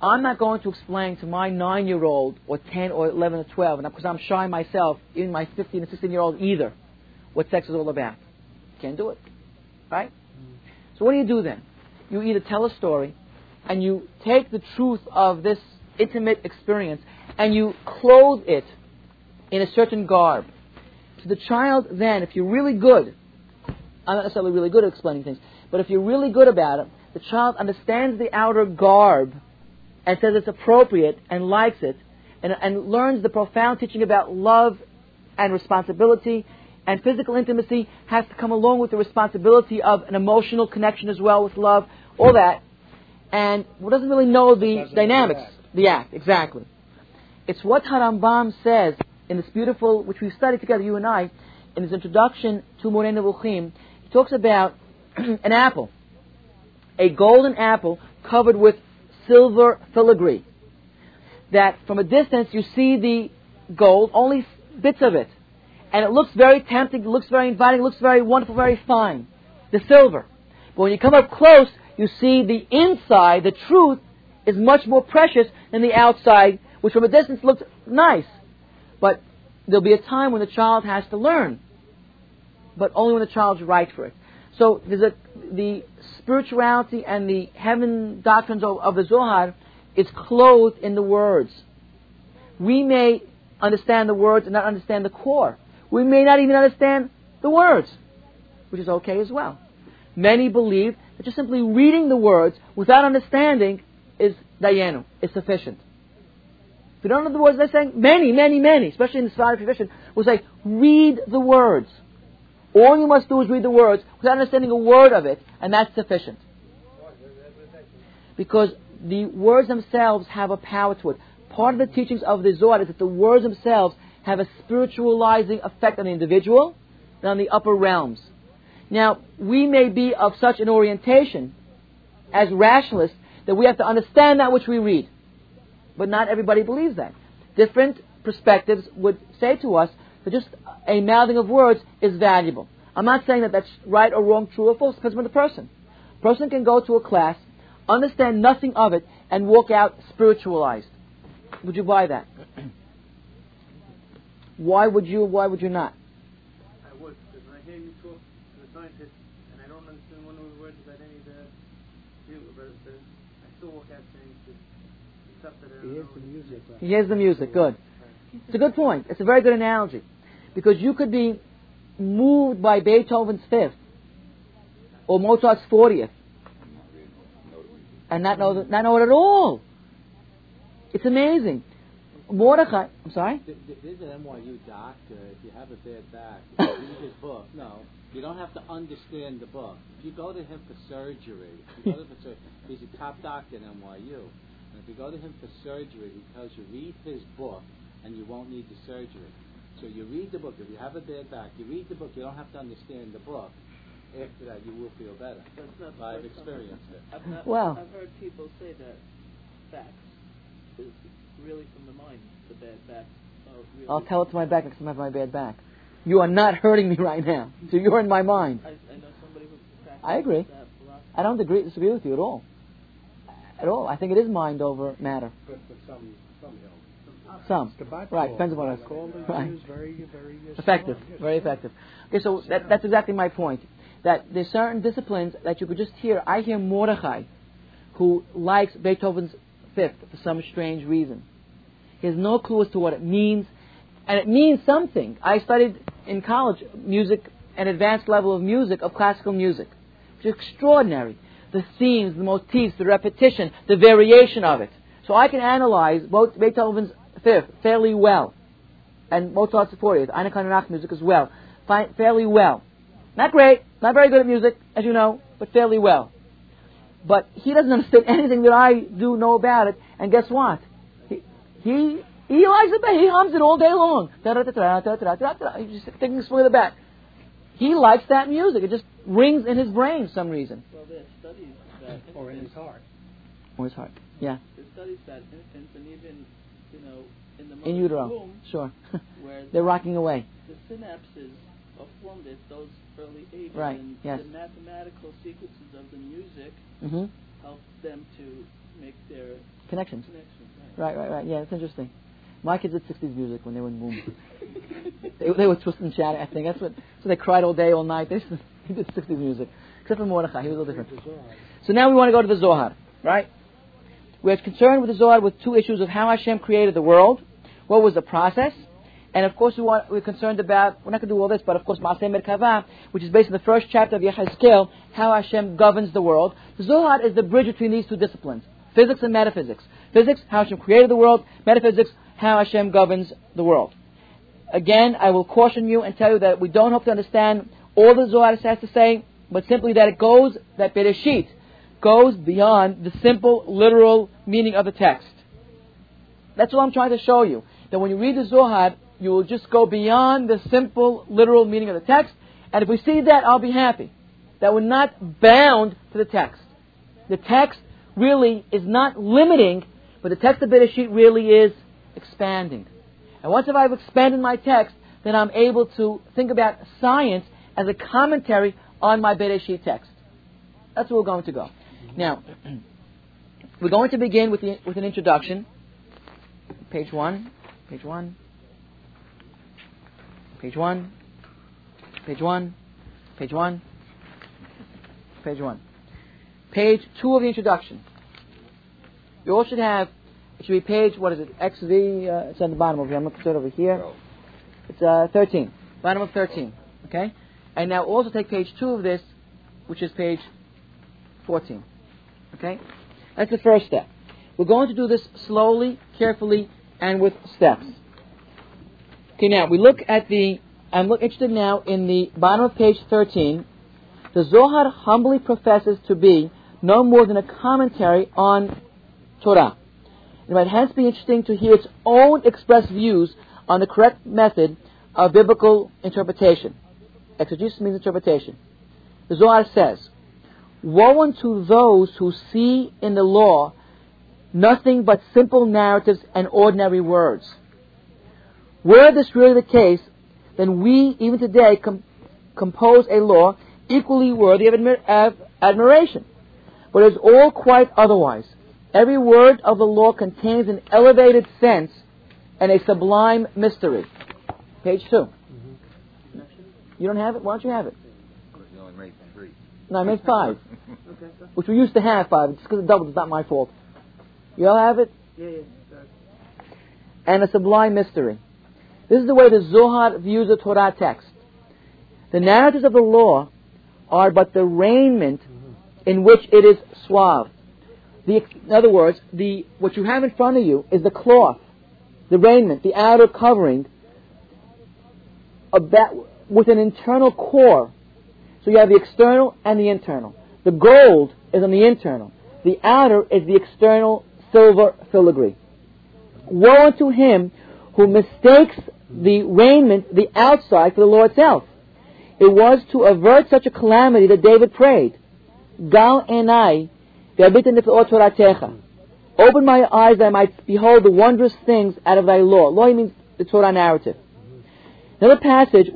I'm not going to explain to my nine year old or 10 or 11 or 12, and because I'm shy myself, even my 15 and 16 year old either, what sex is all about. Can't do it, right? Mm-hmm. So what do you do then? You either tell a story and you take the truth of this intimate experience and you clothe it in a certain garb. So the child then, if you're really good, I'm not necessarily really good at explaining things, but if you're really good about it, the child understands the outer garb and says it's appropriate and likes it and, and learns the profound teaching about love and responsibility and physical intimacy has to come along with the responsibility of an emotional connection as well with love, all that. And doesn't really know the dynamics, the act, exactly. It's what Harambam says in this beautiful, which we've studied together, you and I, in his introduction to Moreh Nevuchim. He talks about an apple, a golden apple covered with silver filigree. That from a distance you see the gold, only bits of it. And it looks very tempting, it looks very inviting, it looks very wonderful, very fine. The silver. But when you come up close, you see the inside, the truth, is much more precious than the outside, which from a distance looks nice. But there'll be a time when the child has to learn. But only when the child's right for it. So there's a, the spirituality and the heaven doctrines of, of the Zohar is clothed in the words. We may understand the words and not understand the core. We may not even understand the words, which is okay as well. Many believe that just simply reading the words without understanding is dayenu, is sufficient. If you don't know the words they're saying, many, many, many, especially in the Sephardic tradition, will say, read the words. All you must do is read the words without understanding a word of it, and that's sufficient. Because the words themselves have a power to it. Part of the teachings of the Zohar is that the words themselves have a spiritualizing effect on the individual and on the upper realms. Now, we may be of such an orientation as rationalists that we have to understand that which we read. But not everybody believes that. Different perspectives would say to us that just a mouthing of words is valuable. I'm not saying that that's right or wrong, true or false, depends on the person. A person can go to a class, understand nothing of it, and walk out spiritualized. Would you buy that? why would you, why would you not? I would, because when I hear you talk to the scientists, and I don't understand one of the words that any of the do, but the, I still walk out saying just stuff that I don't He is know. the music. Right? Here's the music. Good. It's a good point. It's a very good analogy. Because you could be moved by Beethoven's fifth or Mozart's 40th and not know, not know it at all. It's amazing. Mordechai, I'm sorry? Th- th- There's an NYU doctor. If you have a bad back, read his book. No, you don't have to understand the book. If you go to him for surgery, if you go to him for sur- he's a top doctor at NYU. And if you go to him for surgery, he tells you read his book, and you won't need the surgery. So you read the book. If you have a bad back, you read the book. You don't have to understand the book. After that, you will feel better. That's not the I've first time. experienced it. I've, not, Well- I've heard people say that facts is really from the mind, the bad back. Of really I'll tell it to my back next time I have my bad back. You are not hurting me right now. So you're in my mind. I, I know somebody who I agree. that. I don't agree, disagree with you at all. At all. I think it is mind over matter. But for some, some don't. Some. Right, depends upon us. Right. very, very Effective. yes. Very effective. Okay, so that, that's exactly my point. that there's certain disciplines that you could just hear. I hear Mordechai, who likes Beethoven's Fifth for some strange reason. He has no clue as to what it means, and it means something. I studied in college music, an advanced level of music, of classical music. It's extraordinary. The themes, the motifs, the repetition, the variation of it. So I can analyze both Beethoven's Fifth fairly well, and Mozart's 40th, Eine kleine Nachtmusik as well, fairly well. Not great, not very good at music, as you know, but fairly well. But he doesn't understand anything that I do know about it, and guess what? He he, he likes it, he hums it all day long. He's just taking a swing of the bat. He likes that music. It just rings in his brain for some reason. Well, there studies that Or in his heart. Or his heart. Yeah. there studies that infants and even, you know, in the In utero. womb, Sure. where They're rocking away. the synapses are formed at those early ages, Right, and yes. the mathematical sequences of the music hmm help them to make their Connections. connections. Right, right, right. Yeah, it's interesting. My kids did 60s music when they were in womb. they, they were twisting and shouting, I think. That's what, so they cried all day, all night. They, he did 60s music. Except for Mordechai, he was a little different. So now we want to go to the Zohar, right? We're concerned with the Zohar with two issues of how Hashem created the world, what was the process, and of course we want, we're concerned about, we're not going to do all this, but of course Maaseh Merkava, which is based on the first chapter of Yechezkel, how Hashem governs the world. The Zohar is the bridge between these two disciplines, physics and metaphysics. Physics, how Hashem created the world, metaphysics, how Hashem governs the world. Again, I will caution you and tell you that we don't hope to understand all the Zohar has to say, but simply that it goes, that Bereshit goes beyond the simple, literal meaning of the text. That's what I'm trying to show you. That when you read the Zohar, you will just go beyond the simple, literal meaning of the text. And if we see that, I'll be happy. That we're not bound to the text. The text really is not limiting, but the text of Bereshit really is expanding. And once if I've expanded my text, then I'm able to think about science as a commentary on my Bereshit text. That's where we're going to go. Now, we're going to begin with, the, with an introduction. Page one. Page one. Page one. Page one. Page one. Page one. Page two of the introduction. You all should have, it should be page, what is it, XV, uh, it's on the bottom over here. I'm going to put it over here. It's uh, 13. Bottom of 13. Okay? And now also take page two of this, which is page 14. Okay? That's the first step. We're going to do this slowly, carefully, and with steps. Okay, now we look at the. I'm look, interested now in the bottom of page 13. The Zohar humbly professes to be no more than a commentary on Torah. It might hence be interesting to hear its own expressed views on the correct method of biblical interpretation. Exegesis means interpretation. The Zohar says, Woe unto those who see in the law nothing but simple narratives and ordinary words. Were this really the case, then we, even today, com- compose a law equally worthy of, admir- of admiration. But it is all quite otherwise. Every word of the law contains an elevated sense and a sublime mystery. Page 2 You don't have it? Why don't you have it? You only made three. No, I made five, Okay, which we used to have five. Just because it doubled, it's not my fault. You all have it? Yeah, yeah, and a sublime mystery. This is the way the Zohar views the Torah text. The narratives of the law are but the raiment mm-hmm. in which it is swathed. The, in other words, the, what you have in front of you is the cloth, the raiment, the outer covering, about, with an internal core. So you have the external and the internal. The gold is on the internal. The outer is the external silver filigree. Woe unto him who mistakes the raiment, the outside, for the law itself. It was to avert such a calamity that David prayed, Gal enai. Open my eyes that I might behold the wondrous things out of thy law. Law means the Torah narrative. Another passage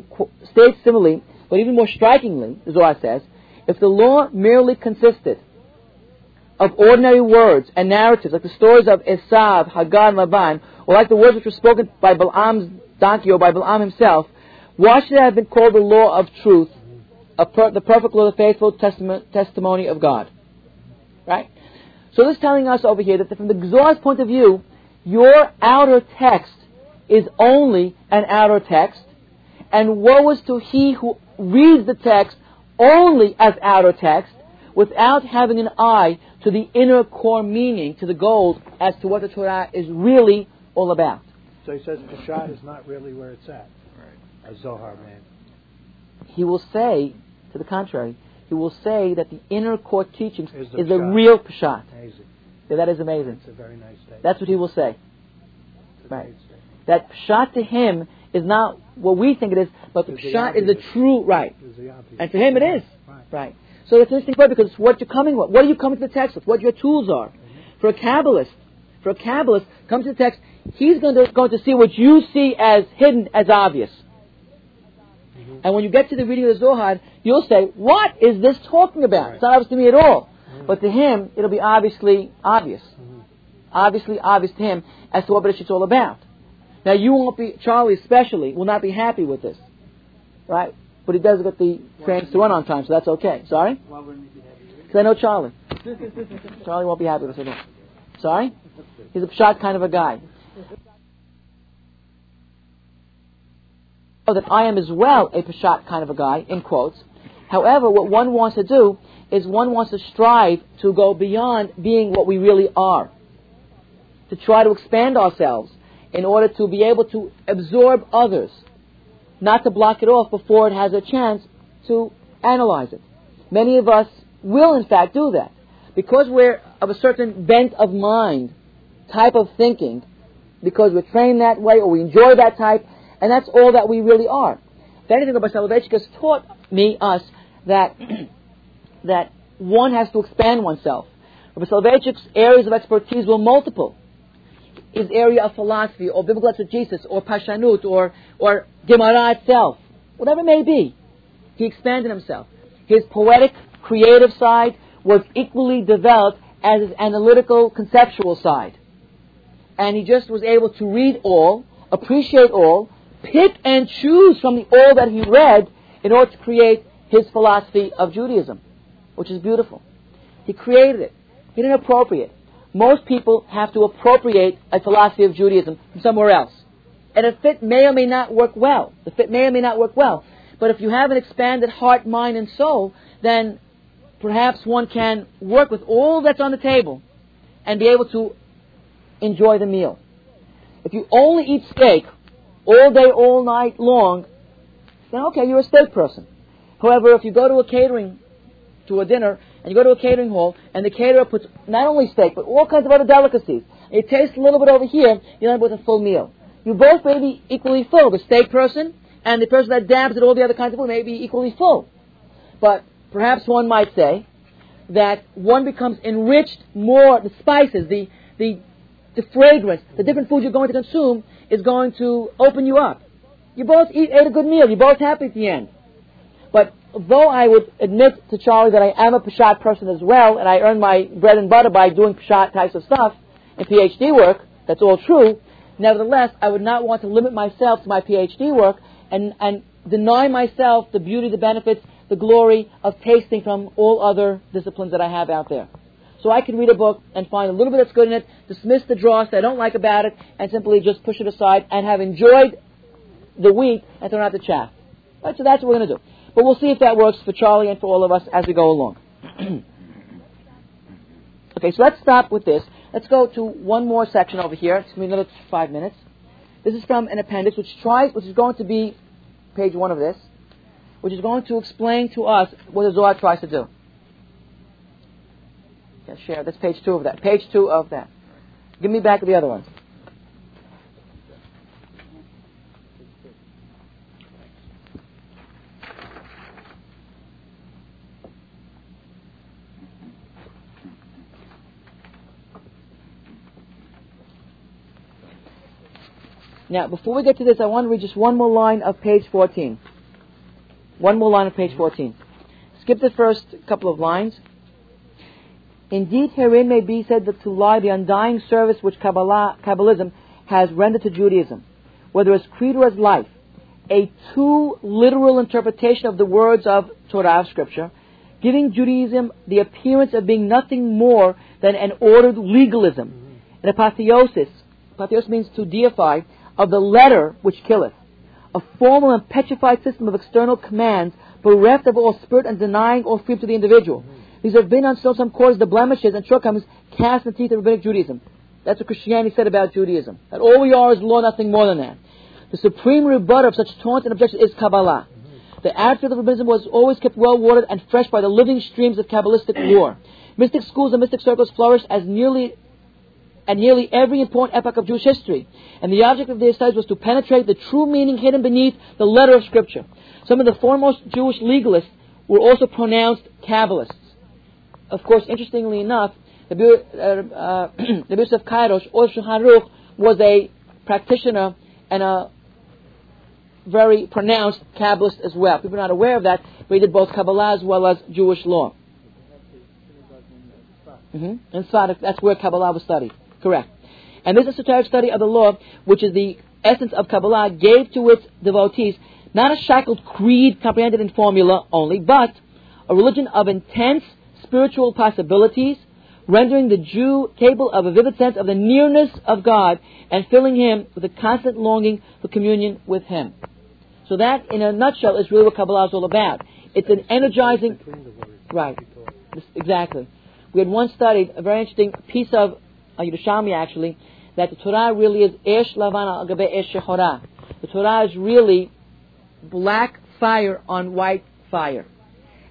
states similarly, but even more strikingly, the Zohar says, if the law merely consisted of ordinary words and narratives, like the stories of Esav, Hagar, and Laban, or like the words which were spoken by Balaam's donkey or by Balaam himself, why should it have been called the law of truth per- the perfect law, the faithful testimony of God. Right? So this is telling us over here that from the Zohar's point of view, your outer text is only an outer text, and woe is to he who reads the text only as outer text, without having an eye to the inner core meaning, to the gold, as to what the Torah is really all about. So he says Peshat is not really where it's at. Right. A Zohar man. He will say, to the contrary, he will say that the inner core teachings Is is, the the real Peshat. Amazing. Yeah, that is amazing. It's a very nice statement. That's what he will say. Right. That Peshat to him is not what we think it is, but the the Peshat is the true, right. The. And to him it is. Right. Right. So it's an interesting point because it's what you're coming with. What are you coming to the text with? What your tools are. Mm-hmm. For a Kabbalist, for a Kabbalist, comes to the text, he's going to, going to see what you see as hidden as obvious. Mm-hmm. And when you get to the reading of the Zohar, you'll say, what is this talking about? Right. It's not obvious to me at all. Mhm. But to him, it'll be obviously obvious. Mhm. Obviously obvious to him as to what it's all about. Now you won't be, Charlie especially, will not be happy with this. Right? But he does get the trains to run on time, so that's okay. Sorry? Why wouldn't you be happy with Because I know Charlie. Charlie won't be happy with this at all. Sorry? He's a shot kind of a guy. Oh, that I am as well a Peshat kind of a guy, in quotes. However, what one wants to do is one wants to strive to go beyond being what we really are. To try to expand ourselves in order to be able to absorb others. Not to block it off before it has a chance to analyze it. Many of us will in fact do that. Because we're of a certain bent of mind, type of thinking, because we're trained that way or we enjoy that type, and that's all that we really are. If anything, Rabbi Soloveitchik has taught me, us, that, that one has to expand oneself. Rabbi Soloveitchik's areas of expertise were multiple. His area of philosophy, or biblical exegesis, or parshanut, or, or Gemara itself, whatever it may be. He expanded himself. His poetic, creative side was equally developed as his analytical, conceptual side. And he just was able to read all, appreciate all, pick and choose from the all that he read in order to create his philosophy of Judaism, which is beautiful. He created it. He didn't appropriate. Most people have to appropriate a philosophy of Judaism from somewhere else. And a fit may or may not work well. The fit may or may not work well. But if you have an expanded heart, mind, and soul, then perhaps one can work with all that's on the table and be able to enjoy the meal. If you only eat steak all day, all night long, then okay, you're a steak person. However, if you go to a catering, to a dinner, and you go to a catering hall, and the caterer puts not only steak, but all kinds of other delicacies, and you taste a little bit over here, you end up with a full meal. You both may be equally full. The steak person and the person that dabs at all the other kinds of food may be equally full. But perhaps one might say that one becomes enriched more, the spices, the, the, the fragrance, the different foods you're going to consume is going to open you up. You both eat, ate a good meal. You're both happy at the end. But though I would admit to Charlie that I am a Peshat person as well, and I earn my bread and butter by doing Peshat types of stuff and PhD work, that's all true, nevertheless, I would not want to limit myself to my PhD work and, and deny myself the beauty, the benefits, the glory of tasting from all other disciplines that I have out there. So I can read a book and find a little bit that's good in it, dismiss the dross that I don't like about it, and simply just push it aside and have enjoyed the wheat and thrown out the chaff. Right, so that's what we're going to do. But we'll see if that works for Charlie and for all of us as we go along. okay, so let's stop with this. Let's go to one more section over here. It's going to be another five minutes. This is from an appendix which tries, which is going to be page one of this, which is going to explain to us what the Zohar tries to do. Yeah, share. That's page two of that. Page two of that. Give me back the other ones. Now, before we get to this, I want to read just one more line of page 14. One more line of page 14. Skip the first couple of lines. Indeed, herein may be said that to lie the undying service which Kabbalah, Kabbalism has rendered to Judaism, whether as creed or as life, a too literal interpretation of the words of Torah of Scripture, giving Judaism the appearance of being nothing more than an ordered legalism, an apotheosis. Apotheosis means to deify of the letter which killeth, a formal and petrified system of external commands, bereft of all spirit and denying all freedom to the individual. These have been on some quarters the blemishes and shortcomings cast in the teeth of rabbinic Judaism. That's what Christianity said about Judaism. That all we are is law, nothing more than that. The supreme rebuttal of such taunts and objections is Kabbalah. The attitude of Rabbinism was always kept well watered and fresh by the living streams of Kabbalistic lore. Mystic schools and mystic circles flourished as nearly at nearly every important epoch of Jewish history. And the object of their studies was to penetrate the true meaning hidden beneath the letter of Scripture. Some of the foremost Jewish legalists were also pronounced Kabbalists. Of course, interestingly enough, the uh, uh, Bishop of Kairos, or Haruch, was a practitioner and a very pronounced Kabbalist as well. People are not aware of that, but he did both Kabbalah as well as Jewish law. Mm-hmm. Tzaddik, that's where Kabbalah was studied. Correct. And this esoteric study of the law, which is the essence of Kabbalah, gave to its devotees not a shackled creed comprehended in formula only, but a religion of intense spiritual possibilities, rendering the Jew capable of a vivid sense of the nearness of God and filling him with a constant longing for communion with Him. So that, in a nutshell, is really what Kabbalah is all about. It's an energizing. Right. Exactly. We had once studied a very interesting piece of uh, Yerushalmi, actually, that the Torah really is Esh Lavana al Esh Shehora. The Torah is really black fire on white fire.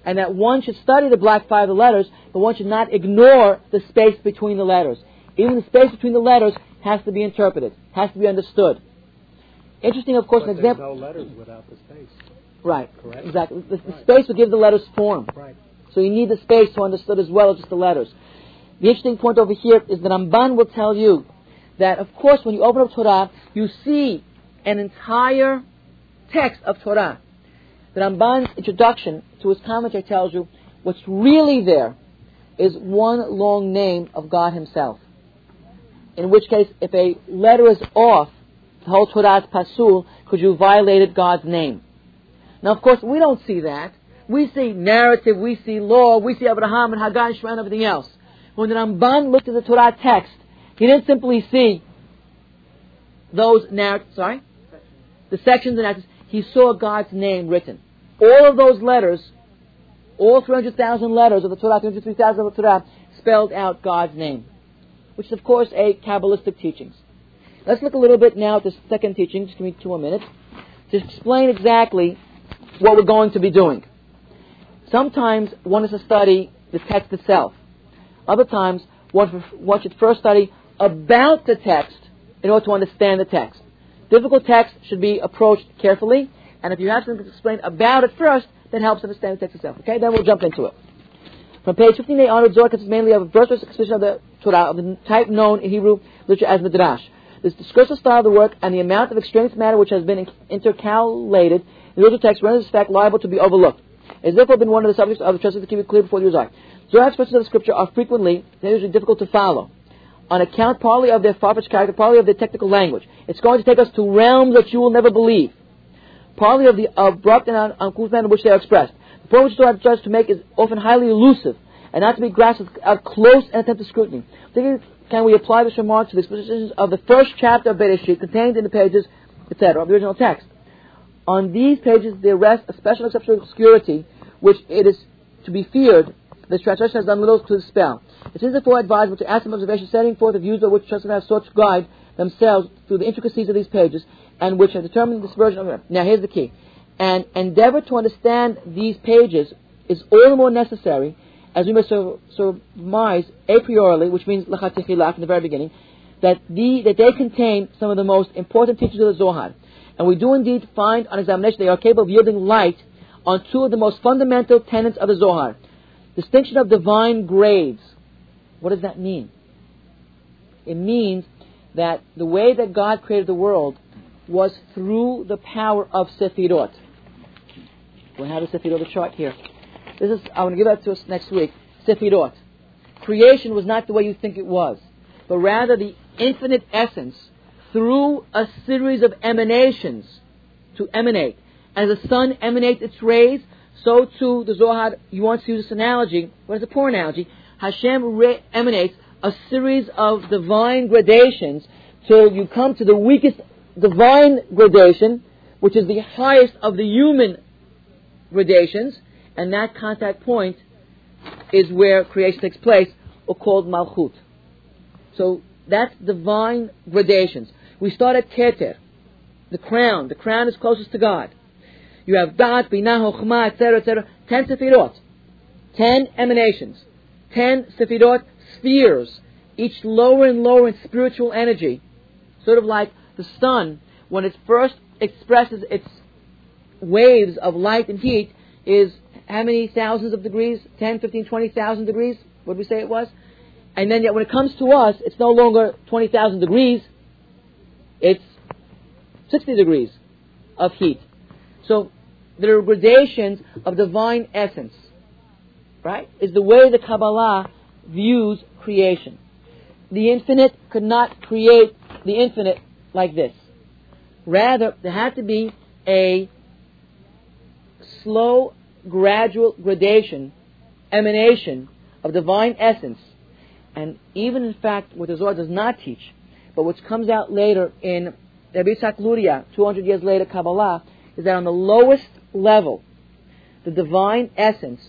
And that one should study the black fire of the letters, but one should not ignore the space between the letters. Even the space between the letters has to be interpreted, has to be understood. Interesting, of course, but an example. no letters without the space. Right. Correct. Exactly. The, the right. space will give the letters form. Right. So you need the space to understand as well as just the letters. The interesting point over here is that Ramban will tell you that, of course, when you open up Torah, you see an entire text of Torah. The Ramban's introduction to his commentary tells you what's really there is one long name of God Himself. In which case, if a letter is off, the whole Torah is pasul because you violated God's name. Now, of course, we don't see that. We see narrative, we see law, we see Abraham and Hagar and Shema and everything else. When the Ramban looked at the Torah text, he didn't simply see those narratives, sorry? The sections and narratives. He saw God's name written. All of those letters, all 300,000 letters of the Torah, 303,000 of the Torah, spelled out God's name. Which is, of course, a Kabbalistic teachings. Let's look a little bit now at the second teaching. Just give me two more minutes. To explain exactly what we're going to be doing. Sometimes one is to study the text itself. Other times one, one should first study about the text in order to understand the text. Difficult text should be approached carefully, and if you have something to explain about it first, that helps understand the text itself. Okay, then we'll jump into it. From page 15 onward, Zohar consists mainly of a verse exposition of the Torah of the type known in Hebrew literature as Midrash. This discursive style of the work and the amount of extraneous matter which has been intercalated in the text renders this fact liable to be overlooked. It has therefore been one of the subjects of the trust to keep it clear before the user. Zohar expressions of the scripture are frequently, they're usually difficult to follow, on account partly of their far-fetched character, partly of their technical language. It's going to take us to realms that you will never believe, partly of the abrupt and uncouth manner in which they are expressed. The point which Zohar tries to make is often highly elusive and not to be grasped with close and attentive scrutiny. Can we apply this remark to the expositions of the first chapter of Bereshit contained in the pages, etc., of the original text? On these pages there rests a special exceptional obscurity which it is to be feared this translation has done little to dispel. It is therefore advisable to ask some observation setting forth the views by which translators have sought to guide themselves through the intricacies of these pages and which have determined this version of it. Now here's the key. And endeavor to understand these pages is all the more necessary as we must sur- surmise a priori, which means lachatechilach in the very beginning, that, the, that they contain some of the most important teachings of the Zohar. And we do indeed find on examination they are capable of yielding light on two of the most fundamental tenets of the Zohar. Distinction of divine grades. What does that mean? It means that the way that God created the world was through the power of Sefirot. We have a Sefirot chart here. This is, I want to give that to us next week. Sefirot. Creation was not the way you think it was, but rather the infinite essence through a series of emanations to emanate. As the sun emanates its rays, so too the Zohar, you want to use this analogy, what is a poor analogy. Hashem re- emanates a series of divine gradations till you come to the weakest divine gradation, which is the highest of the human gradations, and that contact point is where creation takes place, or called Malchut. So that's divine gradations. We start at Keter, the crown. The crown is closest to God. You have Dat, Binah, Chokhmah, etc., etc. Ten Sefirot. Ten emanations. Ten Sefirot spheres, each lower and lower in spiritual energy. Sort of like the sun, when it first expresses its waves of light and heat, is how many thousands of degrees? 10, 15, 20,000 degrees? What did we say it was? And then yet when it comes to us, it's no longer 20,000 degrees, it's 60 degrees of heat. So there are gradations of divine essence. Right? Is the way the Kabbalah views creation. The infinite could not create the infinite like this. Rather, there had to be a slow, gradual gradation, emanation of divine essence. And even in fact, what the Zohar does not teach, but which comes out later in Rabbi Yitzhak Luria, 200 years later, Kabbalah, is that on the lowest level, the divine essence,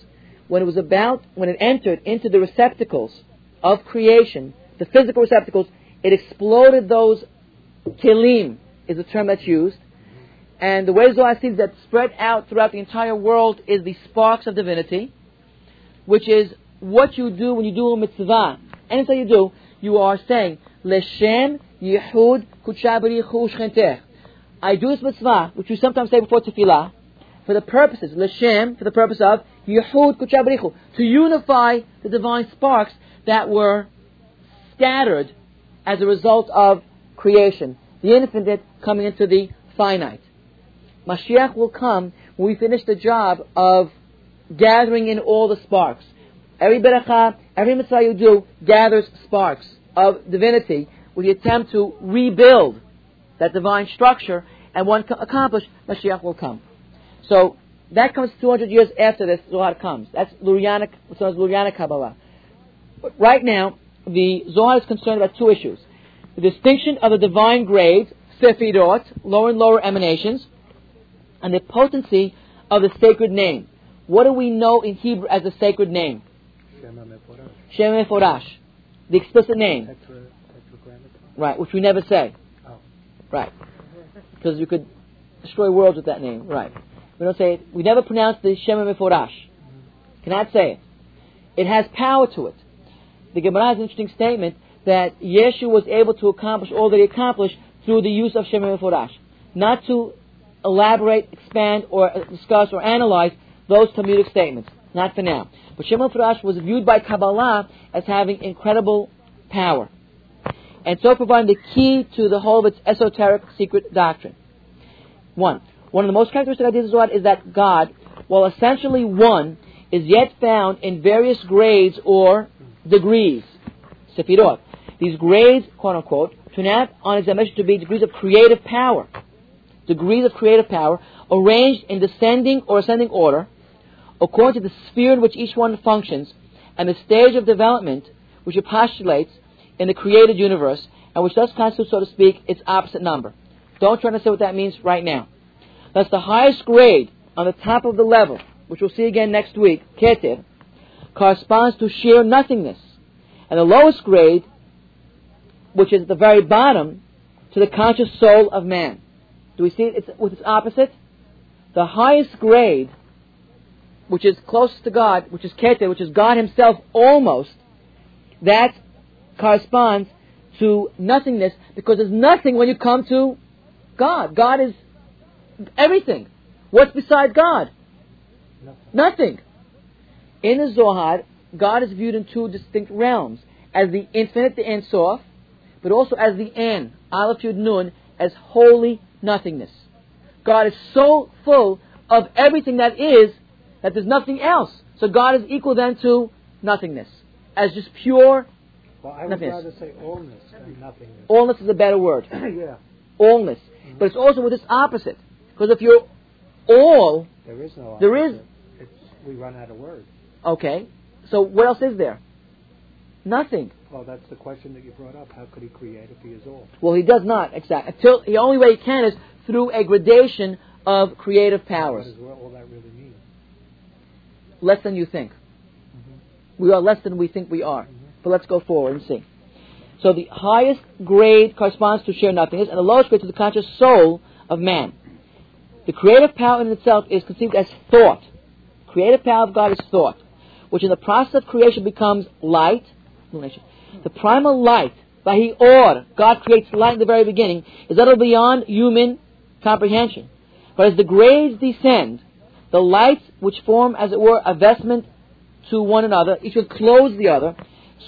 when it was about, when it entered into the receptacles of creation, the physical receptacles, it exploded those kelim, is the term that's used. And the way Zohar sees that spread out throughout the entire world is the sparks of divinity, which is what you do when you do a mitzvah. Anything you do, you are saying, Leshem Yehud Shchentech. I do this mitzvah, which we sometimes say before tefillah, for the purposes, Leshem, for the purpose of Yehud Kuchabarichu, to unify the divine sparks that were scattered as a result of creation. The infinite coming into the finite. Mashiach will come when we finish the job of gathering in all the sparks. Every beracha, every mitzvah you do gathers sparks of divinity with the attempt to rebuild that divine structure, and one accomplished, Mashiach will come. So that comes 200 years after this Zohar comes. That's Lurianic, as Lurianic Kabbalah. Right now, the Zohar is concerned about two issues. The distinction of the divine grades, Sefirot, lower and lower emanations, and the potency of the sacred name. What do we know in Hebrew as a sacred name? Shem Meforash. The explicit name. Right, which we never say. Oh. Right. Because you could destroy worlds with that name. Right. We don't say it. We never pronounce the Shem Meforash. Cannot say it. It has power to it. The Gemara has an interesting statement that Yeshua was able to accomplish all that he accomplished through the use of Shem Meforash. Not to elaborate, expand, or discuss or analyze those Talmudic statements. Not for now. But Shem Meforash was viewed by Kabbalah as having incredible power. And so providing the key to the whole of its esoteric secret doctrine. One. One of the most characteristic ideas of Zohar is that God, while essentially one, is yet found in various grades or degrees. Sefirot. These grades, quote unquote, turn out on examination to be degrees of creative power. Degrees of creative power arranged in descending or ascending order according to the sphere in which each one functions and the stage of development which it postulates in the created universe and which thus constitutes, so to speak, its opposite number. Don't try to say what that means right now. Thus, the highest grade on the top of the level, which we'll see again next week, Keter, corresponds to sheer nothingness. And the lowest grade, which is at the very bottom, to the conscious soul of man. Do we see it it's, with its opposite? The highest grade, which is closest to God, which is Keter, which is God Himself almost, that corresponds to nothingness because there's nothing when you come to God. God is everything. What's beside God? Nothing. Nothing. In the Zohar, God is viewed in two distinct realms as the infinite, the Ein Sof, but also as the Ayin, Aleph Yud Nun, as holy nothingness. God is so full of everything that is that there's nothing else. So God is equal then to nothingness, as just pure Well, I would Nothingness. rather say allness than nothingness. allness is a better word. yeah. Allness. Mm-hmm. But it's also with its opposite. Because if you're all, There is no. There is- opposite. It's we run out of words. okay, so what else is there? Nothing. Well, that's the question that you brought up. How could he create if he is all? Well, he does not, exactly. Until the only way he can is through a gradation of creative powers. What does all that really mean? Less than you think. Mm-hmm. We are less than we think we are. Mm-hmm. But let's go forward and see. So the highest grade corresponds to sheer nothingness, and the lowest grade to the conscious soul of man. The creative power in itself is conceived as thought. Creative power of God is thought, which in the process of creation becomes light. The primal light, by or, God creates light in the very beginning, is utterly beyond human comprehension. But as the grades descend, the lights which form, as it were, a vestment to one another, each would clothe the other,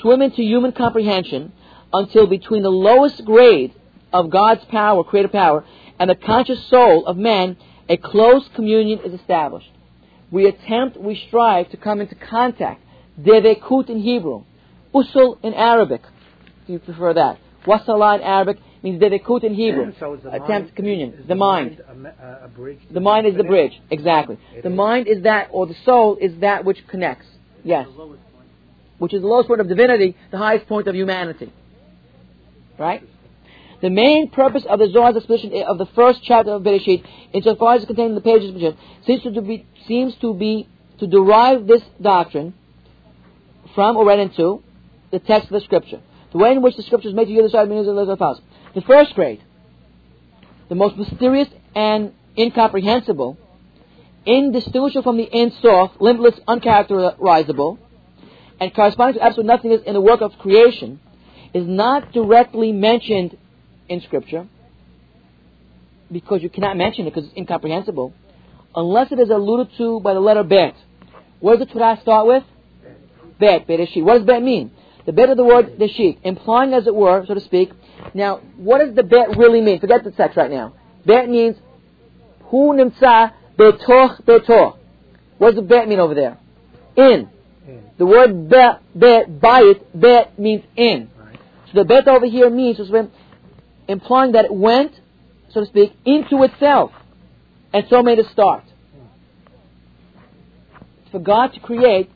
swim into human comprehension until between the lowest grade of God's power, creative power, and the conscious soul of man, a close communion is established. We attempt, we strive to come into contact. Devekut in Hebrew. Usul in Arabic, if you prefer that. Wasala in Arabic means devekut in Hebrew. So is the Attempt mind, communion. Is The mind. a, me- a, a bridge. The mind is the bridge, exactly. It The is. mind is that, or the soul is that which connects. Yes. The lowest point. Which is the lowest point of divinity, the highest point of humanity. Right? The main purpose of the Zohar's exposition eh, of the first chapter of Bereshit, insofar as it contains in the pages of Bereshit, seems to be seems to be to derive this doctrine from or read into the text of the scripture. The way in which the scripture is made to you the side means as follows. The first grade, the most mysterious and incomprehensible, indistinguishable from the Sof, limitless, uncharacterizable, and corresponding to absolute nothingness in the work of creation, is not directly mentioned in Scripture, because you cannot mention it because it's incomprehensible, unless it is alluded to by the letter Bet. Where does the Torah start with? Bet, Bereshit. What does Bet mean? The Bet of the word Bereshit, implying, as it were, so to speak. Now, what does the Bet really mean? Forget the text right now. Bet means Hu nimtza betoch betoch. What does the Bet mean over there? In. The word bet, bet, bayit, bet means in. So the bet over here means, so speak, implying that it went, so to speak, into itself, and so made a start. Hmm. For God to create,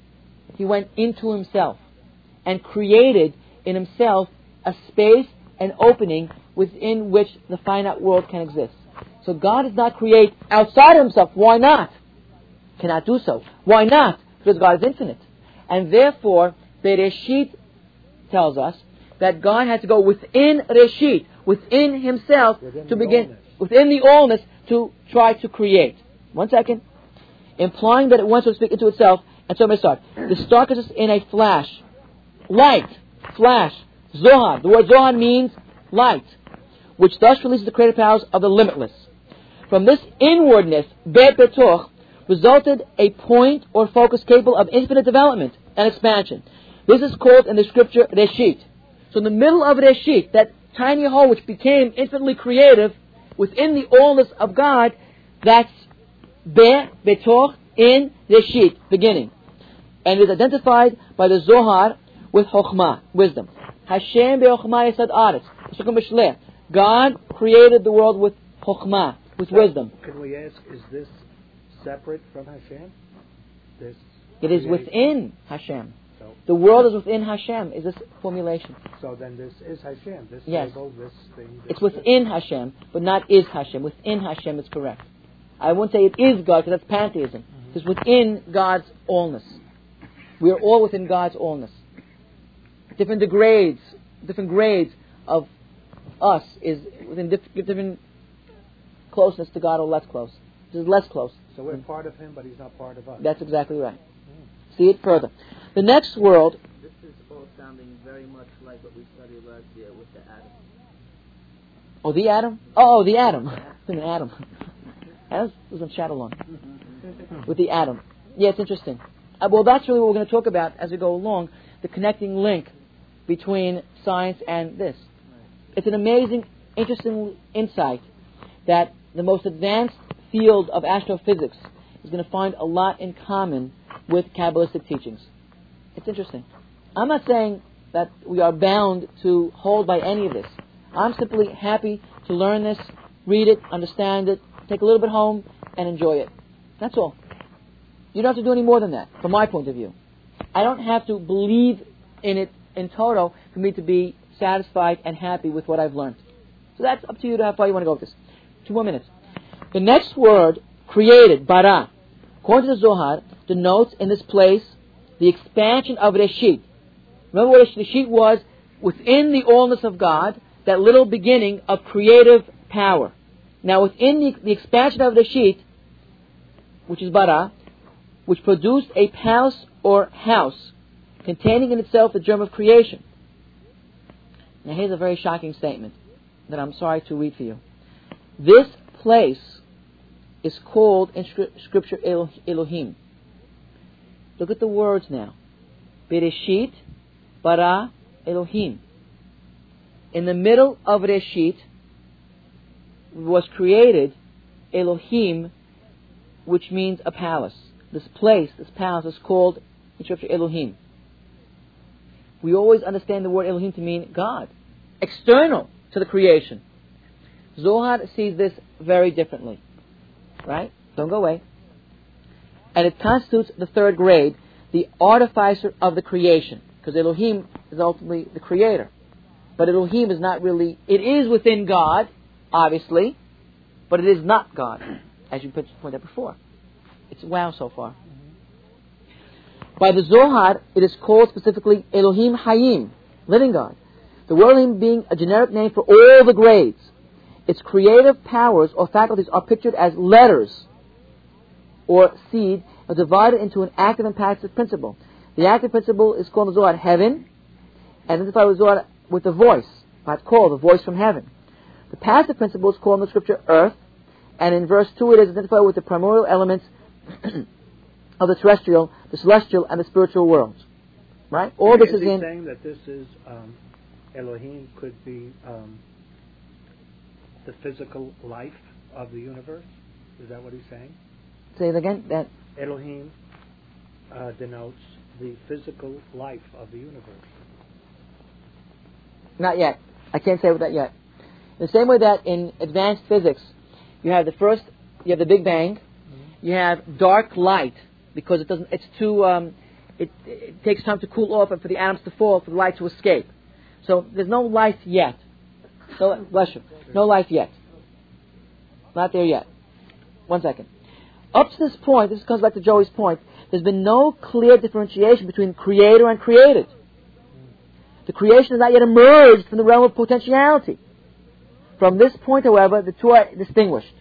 He went into Himself, and created in Himself a space and opening within which the finite world can exist. So God does not create outside of Himself. Why not? Cannot do so. Why not? Because God is infinite. And therefore, Bereshit tells us that God had to go within Reshit, within Himself, Within to begin, allness. within the allness, to try to create. One second. Implying that it went, so to speak, into itself, and so may start. The star consists in a flash. Light. Flash. Zohar. The word Zohar means light, which thus releases the creative powers of the limitless. From this inwardness, Bet Betoch, resulted a point or focus capable of infinite development and expansion. This is called in the scripture Reshit. So in the middle of Reshit, that tiny hole which became infinitely creative within the allness of God, that's Be Betoch in Reshit, beginning. And is identified by the Zohar with Chokhmah, wisdom. Hashem be'ochmah yesad aretz. Pesukim b'shleh. God created the world with Chokhmah, with wisdom. Can we ask, is this separate from Hashem? This. It is creation? within Hashem. So, The world is within Hashem, is this formulation. so then this is Hashem. This Yes. table, this thing. This It's within Hashem, but not is Hashem. Within Hashem is correct. I won't say it is God, because that's pantheism. Mm-hmm. It's within God's allness. We are all within God's allness. Different degrades, different grades of us is within diff- different closeness to God or less close. This is less close. So we're part of Him, but He's not part of us. That's exactly right. See it further. The next world, This is all sounding very much like what we studied last year with the atom. oh, the atom? Oh, the atom. an atom. That was on Shadowlong. With the atom. Yeah, it's interesting. Uh, well, that's really what we're going to talk about as we go along the connecting link between science and this. It's an amazing, interesting insight that the most advanced field of astrophysics is going to find a lot in common with Kabbalistic teachings. It's interesting. I'm not saying that we are bound to hold by any of this. I'm simply happy to learn this, read it, understand it, take a little bit home, and enjoy it. That's all. You don't have to do any more than that, from my point of view. I don't have to believe in it in total for me to be satisfied and happy with what I've learned. So that's up to you to how far you want to go with this. Two more minutes. The next word, created, bara, according to the Zohar, denotes in this place the expansion of Reshit. Remember what Reshit was? Within the allness of God, that little beginning of creative power. Now, within the, the expansion of Reshit, which is bara, which produced a palace or house containing in itself the germ of creation. Now, here's a very shocking statement that I'm sorry to read for you. This place is called in Scripture Elohim. Look at the words now. Bereshit bara Elohim. In the middle of Reshit was created Elohim, which means a palace. This place, this palace, is called in Scripture Elohim. We always understand the word Elohim to mean God, external to the creation. Zohar sees this very differently. Right? Don't go away. And it constitutes the third grade, the artificer of the creation. Because Elohim is ultimately the creator. But Elohim is not really, it is within God, obviously, but it is not God, as you pointed out before. It's wow so far. By the Zohar, it is called specifically Elohim Hayim, living God. The word Elohim being a generic name for all the grades. Its creative powers or faculties are pictured as letters or seed are divided into an active and passive principle. The active principle is called the Zohar heaven, and identified with Zohar with the voice, by called the voice from heaven. The passive principle is called in the scripture earth, and in verse 2 it is identified with the primordial elements of the terrestrial, the celestial, and the spiritual worlds. Right? All this is, is in. saying that this is um, Elohim could be um, the physical life of the universe. Is that what he's saying? Say it again. That Elohim uh, denotes the physical life of the universe. Not yet. I can't say with that yet. In the same way that in advanced physics, you have the first, you have the Big Bang, mm-hmm. you have dark light, because it doesn't. It's too. Um, it, it takes time to cool off and for the atoms to fall, for the light to escape. So there's no life yet. No, bless you. No life yet. Not there yet. One second. Up to this point, this comes back to Joey's point. There's been no clear differentiation between creator and created. The creation has not yet emerged from the realm of potentiality. From this point, however, the two are distinguished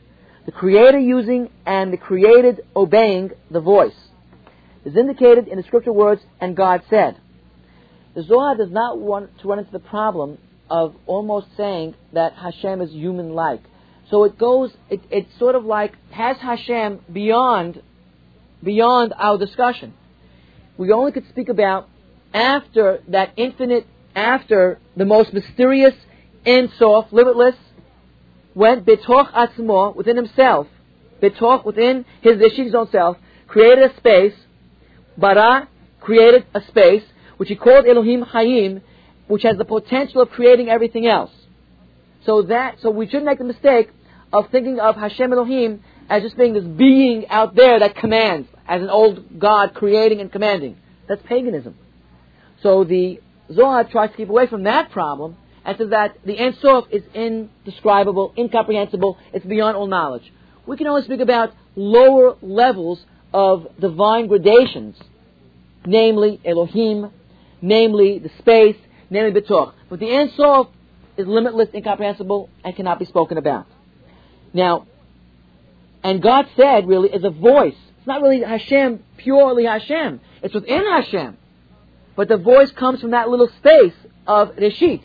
the creator using and the created obeying the voice. is indicated in the scripture words, and God said. The Zohar does not want to run into the problem of almost saying that Hashem is human like. So it goes, it, it's sort of like, has Hashem beyond, beyond our discussion. We only could speak about after that infinite, after the most mysterious, Ein Sof, limitless, went betoch atzmo, within himself, betoch, within his, his own self, created a space, bara, created a space, which he called Elohim Hayim, which has the potential of creating everything else. So that, so we shouldn't make the mistake of thinking of Hashem Elohim as just being this being out there that commands, as an old God creating and commanding. That's paganism. So the Zohar tries to keep away from that problem and says that the Ein Sof is indescribable, incomprehensible, it's beyond all knowledge. We can only speak about lower levels of divine gradations, namely Elohim, namely the space, namely Betoch. But the Ein Sof is limitless, incomprehensible, and cannot be spoken about. Now, and God said really is a voice. It's not really Hashem, purely Hashem. It's within Hashem. But the voice comes from that little space of Reshit.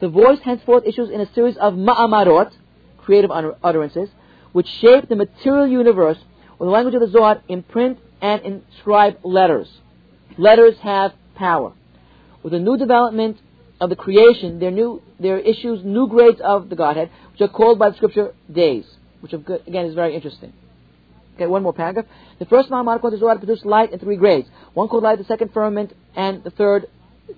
The voice henceforth issues in a series of ma'amarot, creative utterances, which shape the material universe with the language of the Zohar imprint and inscribe letters. Letters have power. With the new development of the creation, there, new, there issues new grades of the Godhead, which are called by the Scripture days, which again is very interesting. Okay, one more paragraph. The first Mahamad called the Zohar produced light in three grades. One called light, the second firmament, and the third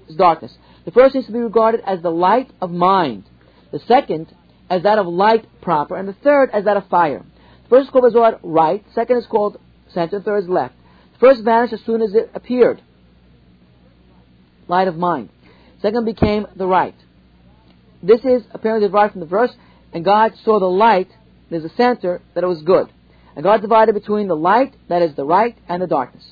is darkness. The first is to be regarded as the light of mind. The second as that of light proper, and the third as that of fire. The First is called Zohar right, second is called center, third is left. The First vanished as soon as it appeared. Light of mind. Second became the right. This is apparently derived from the verse, and God saw the light, there's a center, that it was good. And God divided between the light, that is the right, and the darkness.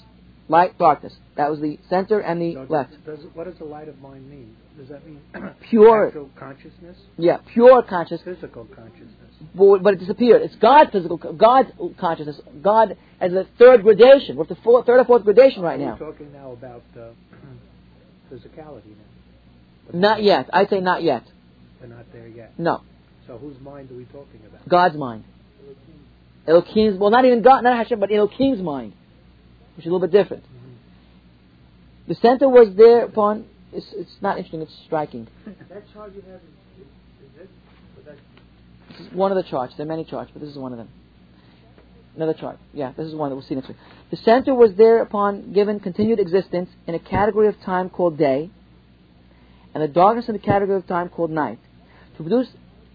Light, darkness. That was the center and the So left. Does, what does the light of mind mean? Does that mean Pure. consciousness, Yeah, pure consciousness, physical consciousness? but but it disappeared. It's God's physical, God's consciousness, God as the third gradation. We're at the fourth, third or fourth gradation right now. We're talking now about uh, physicality now. Not yet. I'd say not yet. We're not there yet. No. So whose mind are we talking about? God's mind. Elohim's, well, not even God, not Hashem, but Elohim's mind, which is a little bit different. The center was there upon, it's, it's not interesting, it's striking. That charge you have is, is, is this? This is one of the charts. There are many charts, but this is one of them. Another chart. Yeah, this is one that we'll see next week. The center was thereupon given continued existence in a category of time called day, and the darkness in the category of time called night. To produce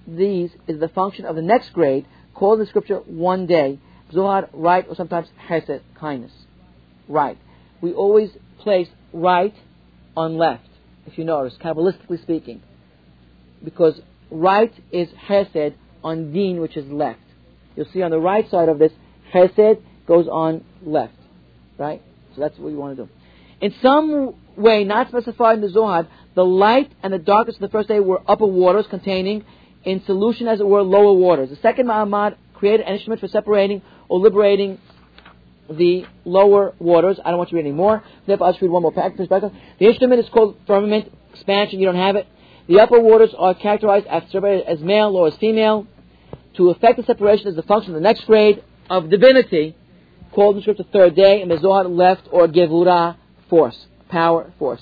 these is the function of the next grade, called in the scripture one day, Zohar, right, or sometimes Hesed, kindness. Right. We always place right on left, if you notice, Kabbalistically speaking. Because right is Hesed on Deen, which is left. You'll see on the right side of this, Hesed goes on left. Right? So that's what you want to do. In some way, not specified in the Zohar, the light and the darkness of the first day were upper waters containing, in solution as it were, lower waters. The second Ma'amad created an instrument for separating or liberating the lower waters. I don't want you to read any more. Therefore, I'll just read one more perspective. The instrument is called firmament expansion. You don't have it. The upper waters are characterized as male or as female. To effect the separation is the function of the next grade of divinity, called in the Scripture third day, and the left or gevura, force, power, force.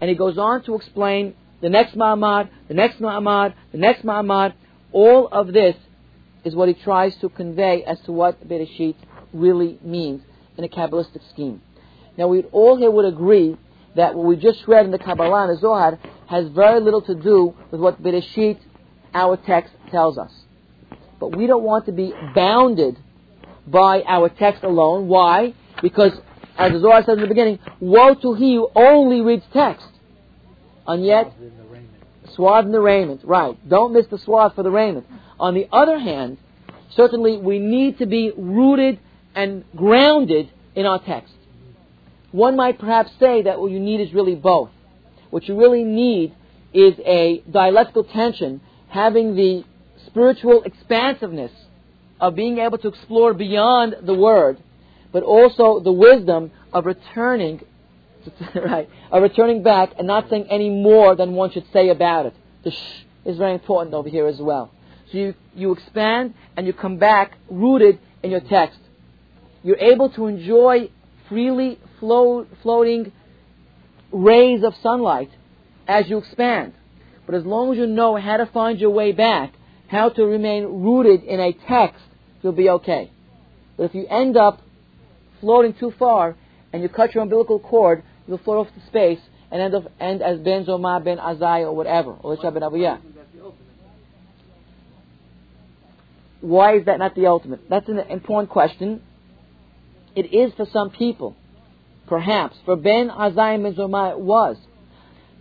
And he goes on to explain the next Ma'amad, the next Ma'amad, the next Ma'amad. All of this is what he tries to convey as to what Bereshit really means in a Kabbalistic scheme. Now, we all here would agree that what we just read in the Kabbalah and the Zohar has very little to do with what Bereshit, our text, tells us. But we don't want to be bounded by our text alone. Why? Because, as the Zohar says in the beginning, woe to he who only reads text. And yet, Swathed in the raiment. Swathed in the raiment, right. Don't miss the swath for the raiment. On the other hand, certainly we need to be rooted and grounded in our text. One might perhaps say that what you need is really both. What you really need is a dialectical tension, having the spiritual expansiveness of being able to explore beyond the word, but also the wisdom of returning right, of returning back and not saying any more than one should say about it. The shh is very important over here as well. So you, you expand and you come back rooted in your text. You're able to enjoy freely flow, floating rays of sunlight as you expand. But as long as you know how to find your way back, how to remain rooted in a text, you'll be okay. But if you end up floating too far and you cut your umbilical cord, you'll float off to space and end up end as Ben Zoma, Ben Azai, or whatever, or Elisha ben Abuya. that's. Why is that not the ultimate? That's an important question. It is for some people, perhaps. For Ben and Ben Zoma, it was.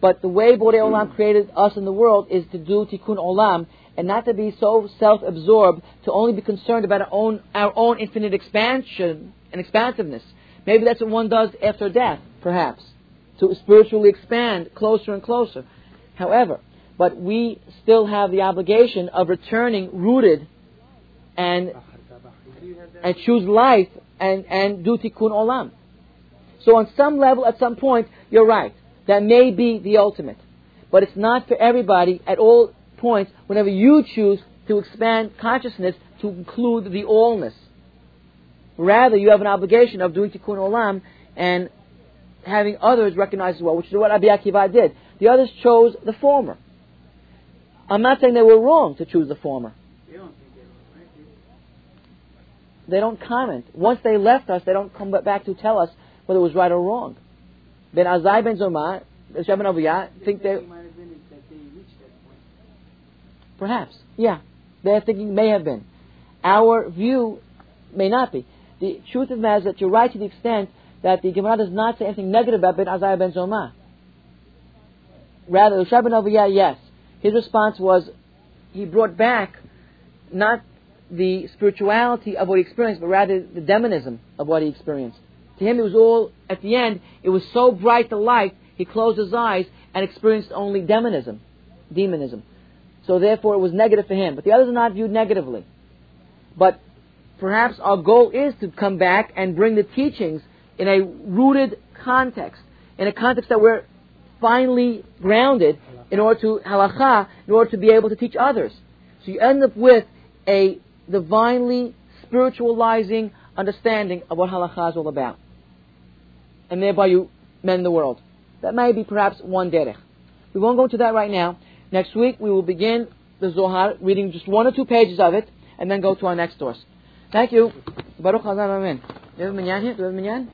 But the way Borei Olam hmm. created us in the world is to do Tikkun Olam and not to be so self-absorbed to only be concerned about our own, our own infinite expansion and expansiveness. Maybe that's what one does after death, perhaps, to spiritually expand closer and closer. However, but we still have the obligation of returning rooted and Do you have that? and choose life and, and do tikkun olam. So on some level, at some point, you're right. That may be the ultimate. But it's not for everybody at all points whenever you choose to expand consciousness to include the allness. Rather, you have an obligation of doing tikkun olam and having others recognize as well, which is what Rabbi Akiva did. The others chose the former. I'm not saying they were wrong to choose the former. You don't think they were, right? You- They don't comment. Once they left us, they don't come back to tell us whether it was right or wrong. Ben Azai Ben Zoma, Shem Ben Aviyah, think they, It might that they reached that point. perhaps, yeah, their thinking may have been. Our view may not be. The truth of the matter is that you're right to the extent that the Gemara does not say anything negative about Ben Azariah Ben Zoma. Rather, the Shabbat Aviyah, yes. His response was he brought back not the spirituality of what he experienced, but rather the demonism of what he experienced. To him, it was all, at the end, it was so bright the light, he closed his eyes and experienced only demonism, demonism. So therefore, it was negative for him. But the others are not viewed negatively. But perhaps our goal is to come back and bring the teachings in a rooted context, in a context that we're finally grounded in order to halacha, in order to be able to teach others. So you end up with a divinely spiritualizing understanding of what halacha is all about. And thereby you mend the world. That may be perhaps one derech. We won't go into that right now. Next week we will begin the Zohar, reading just one or two pages of it, and then go to our next source. Thank you. Baruch Hazan Amen. Do have a minyan here? Do have a minyan?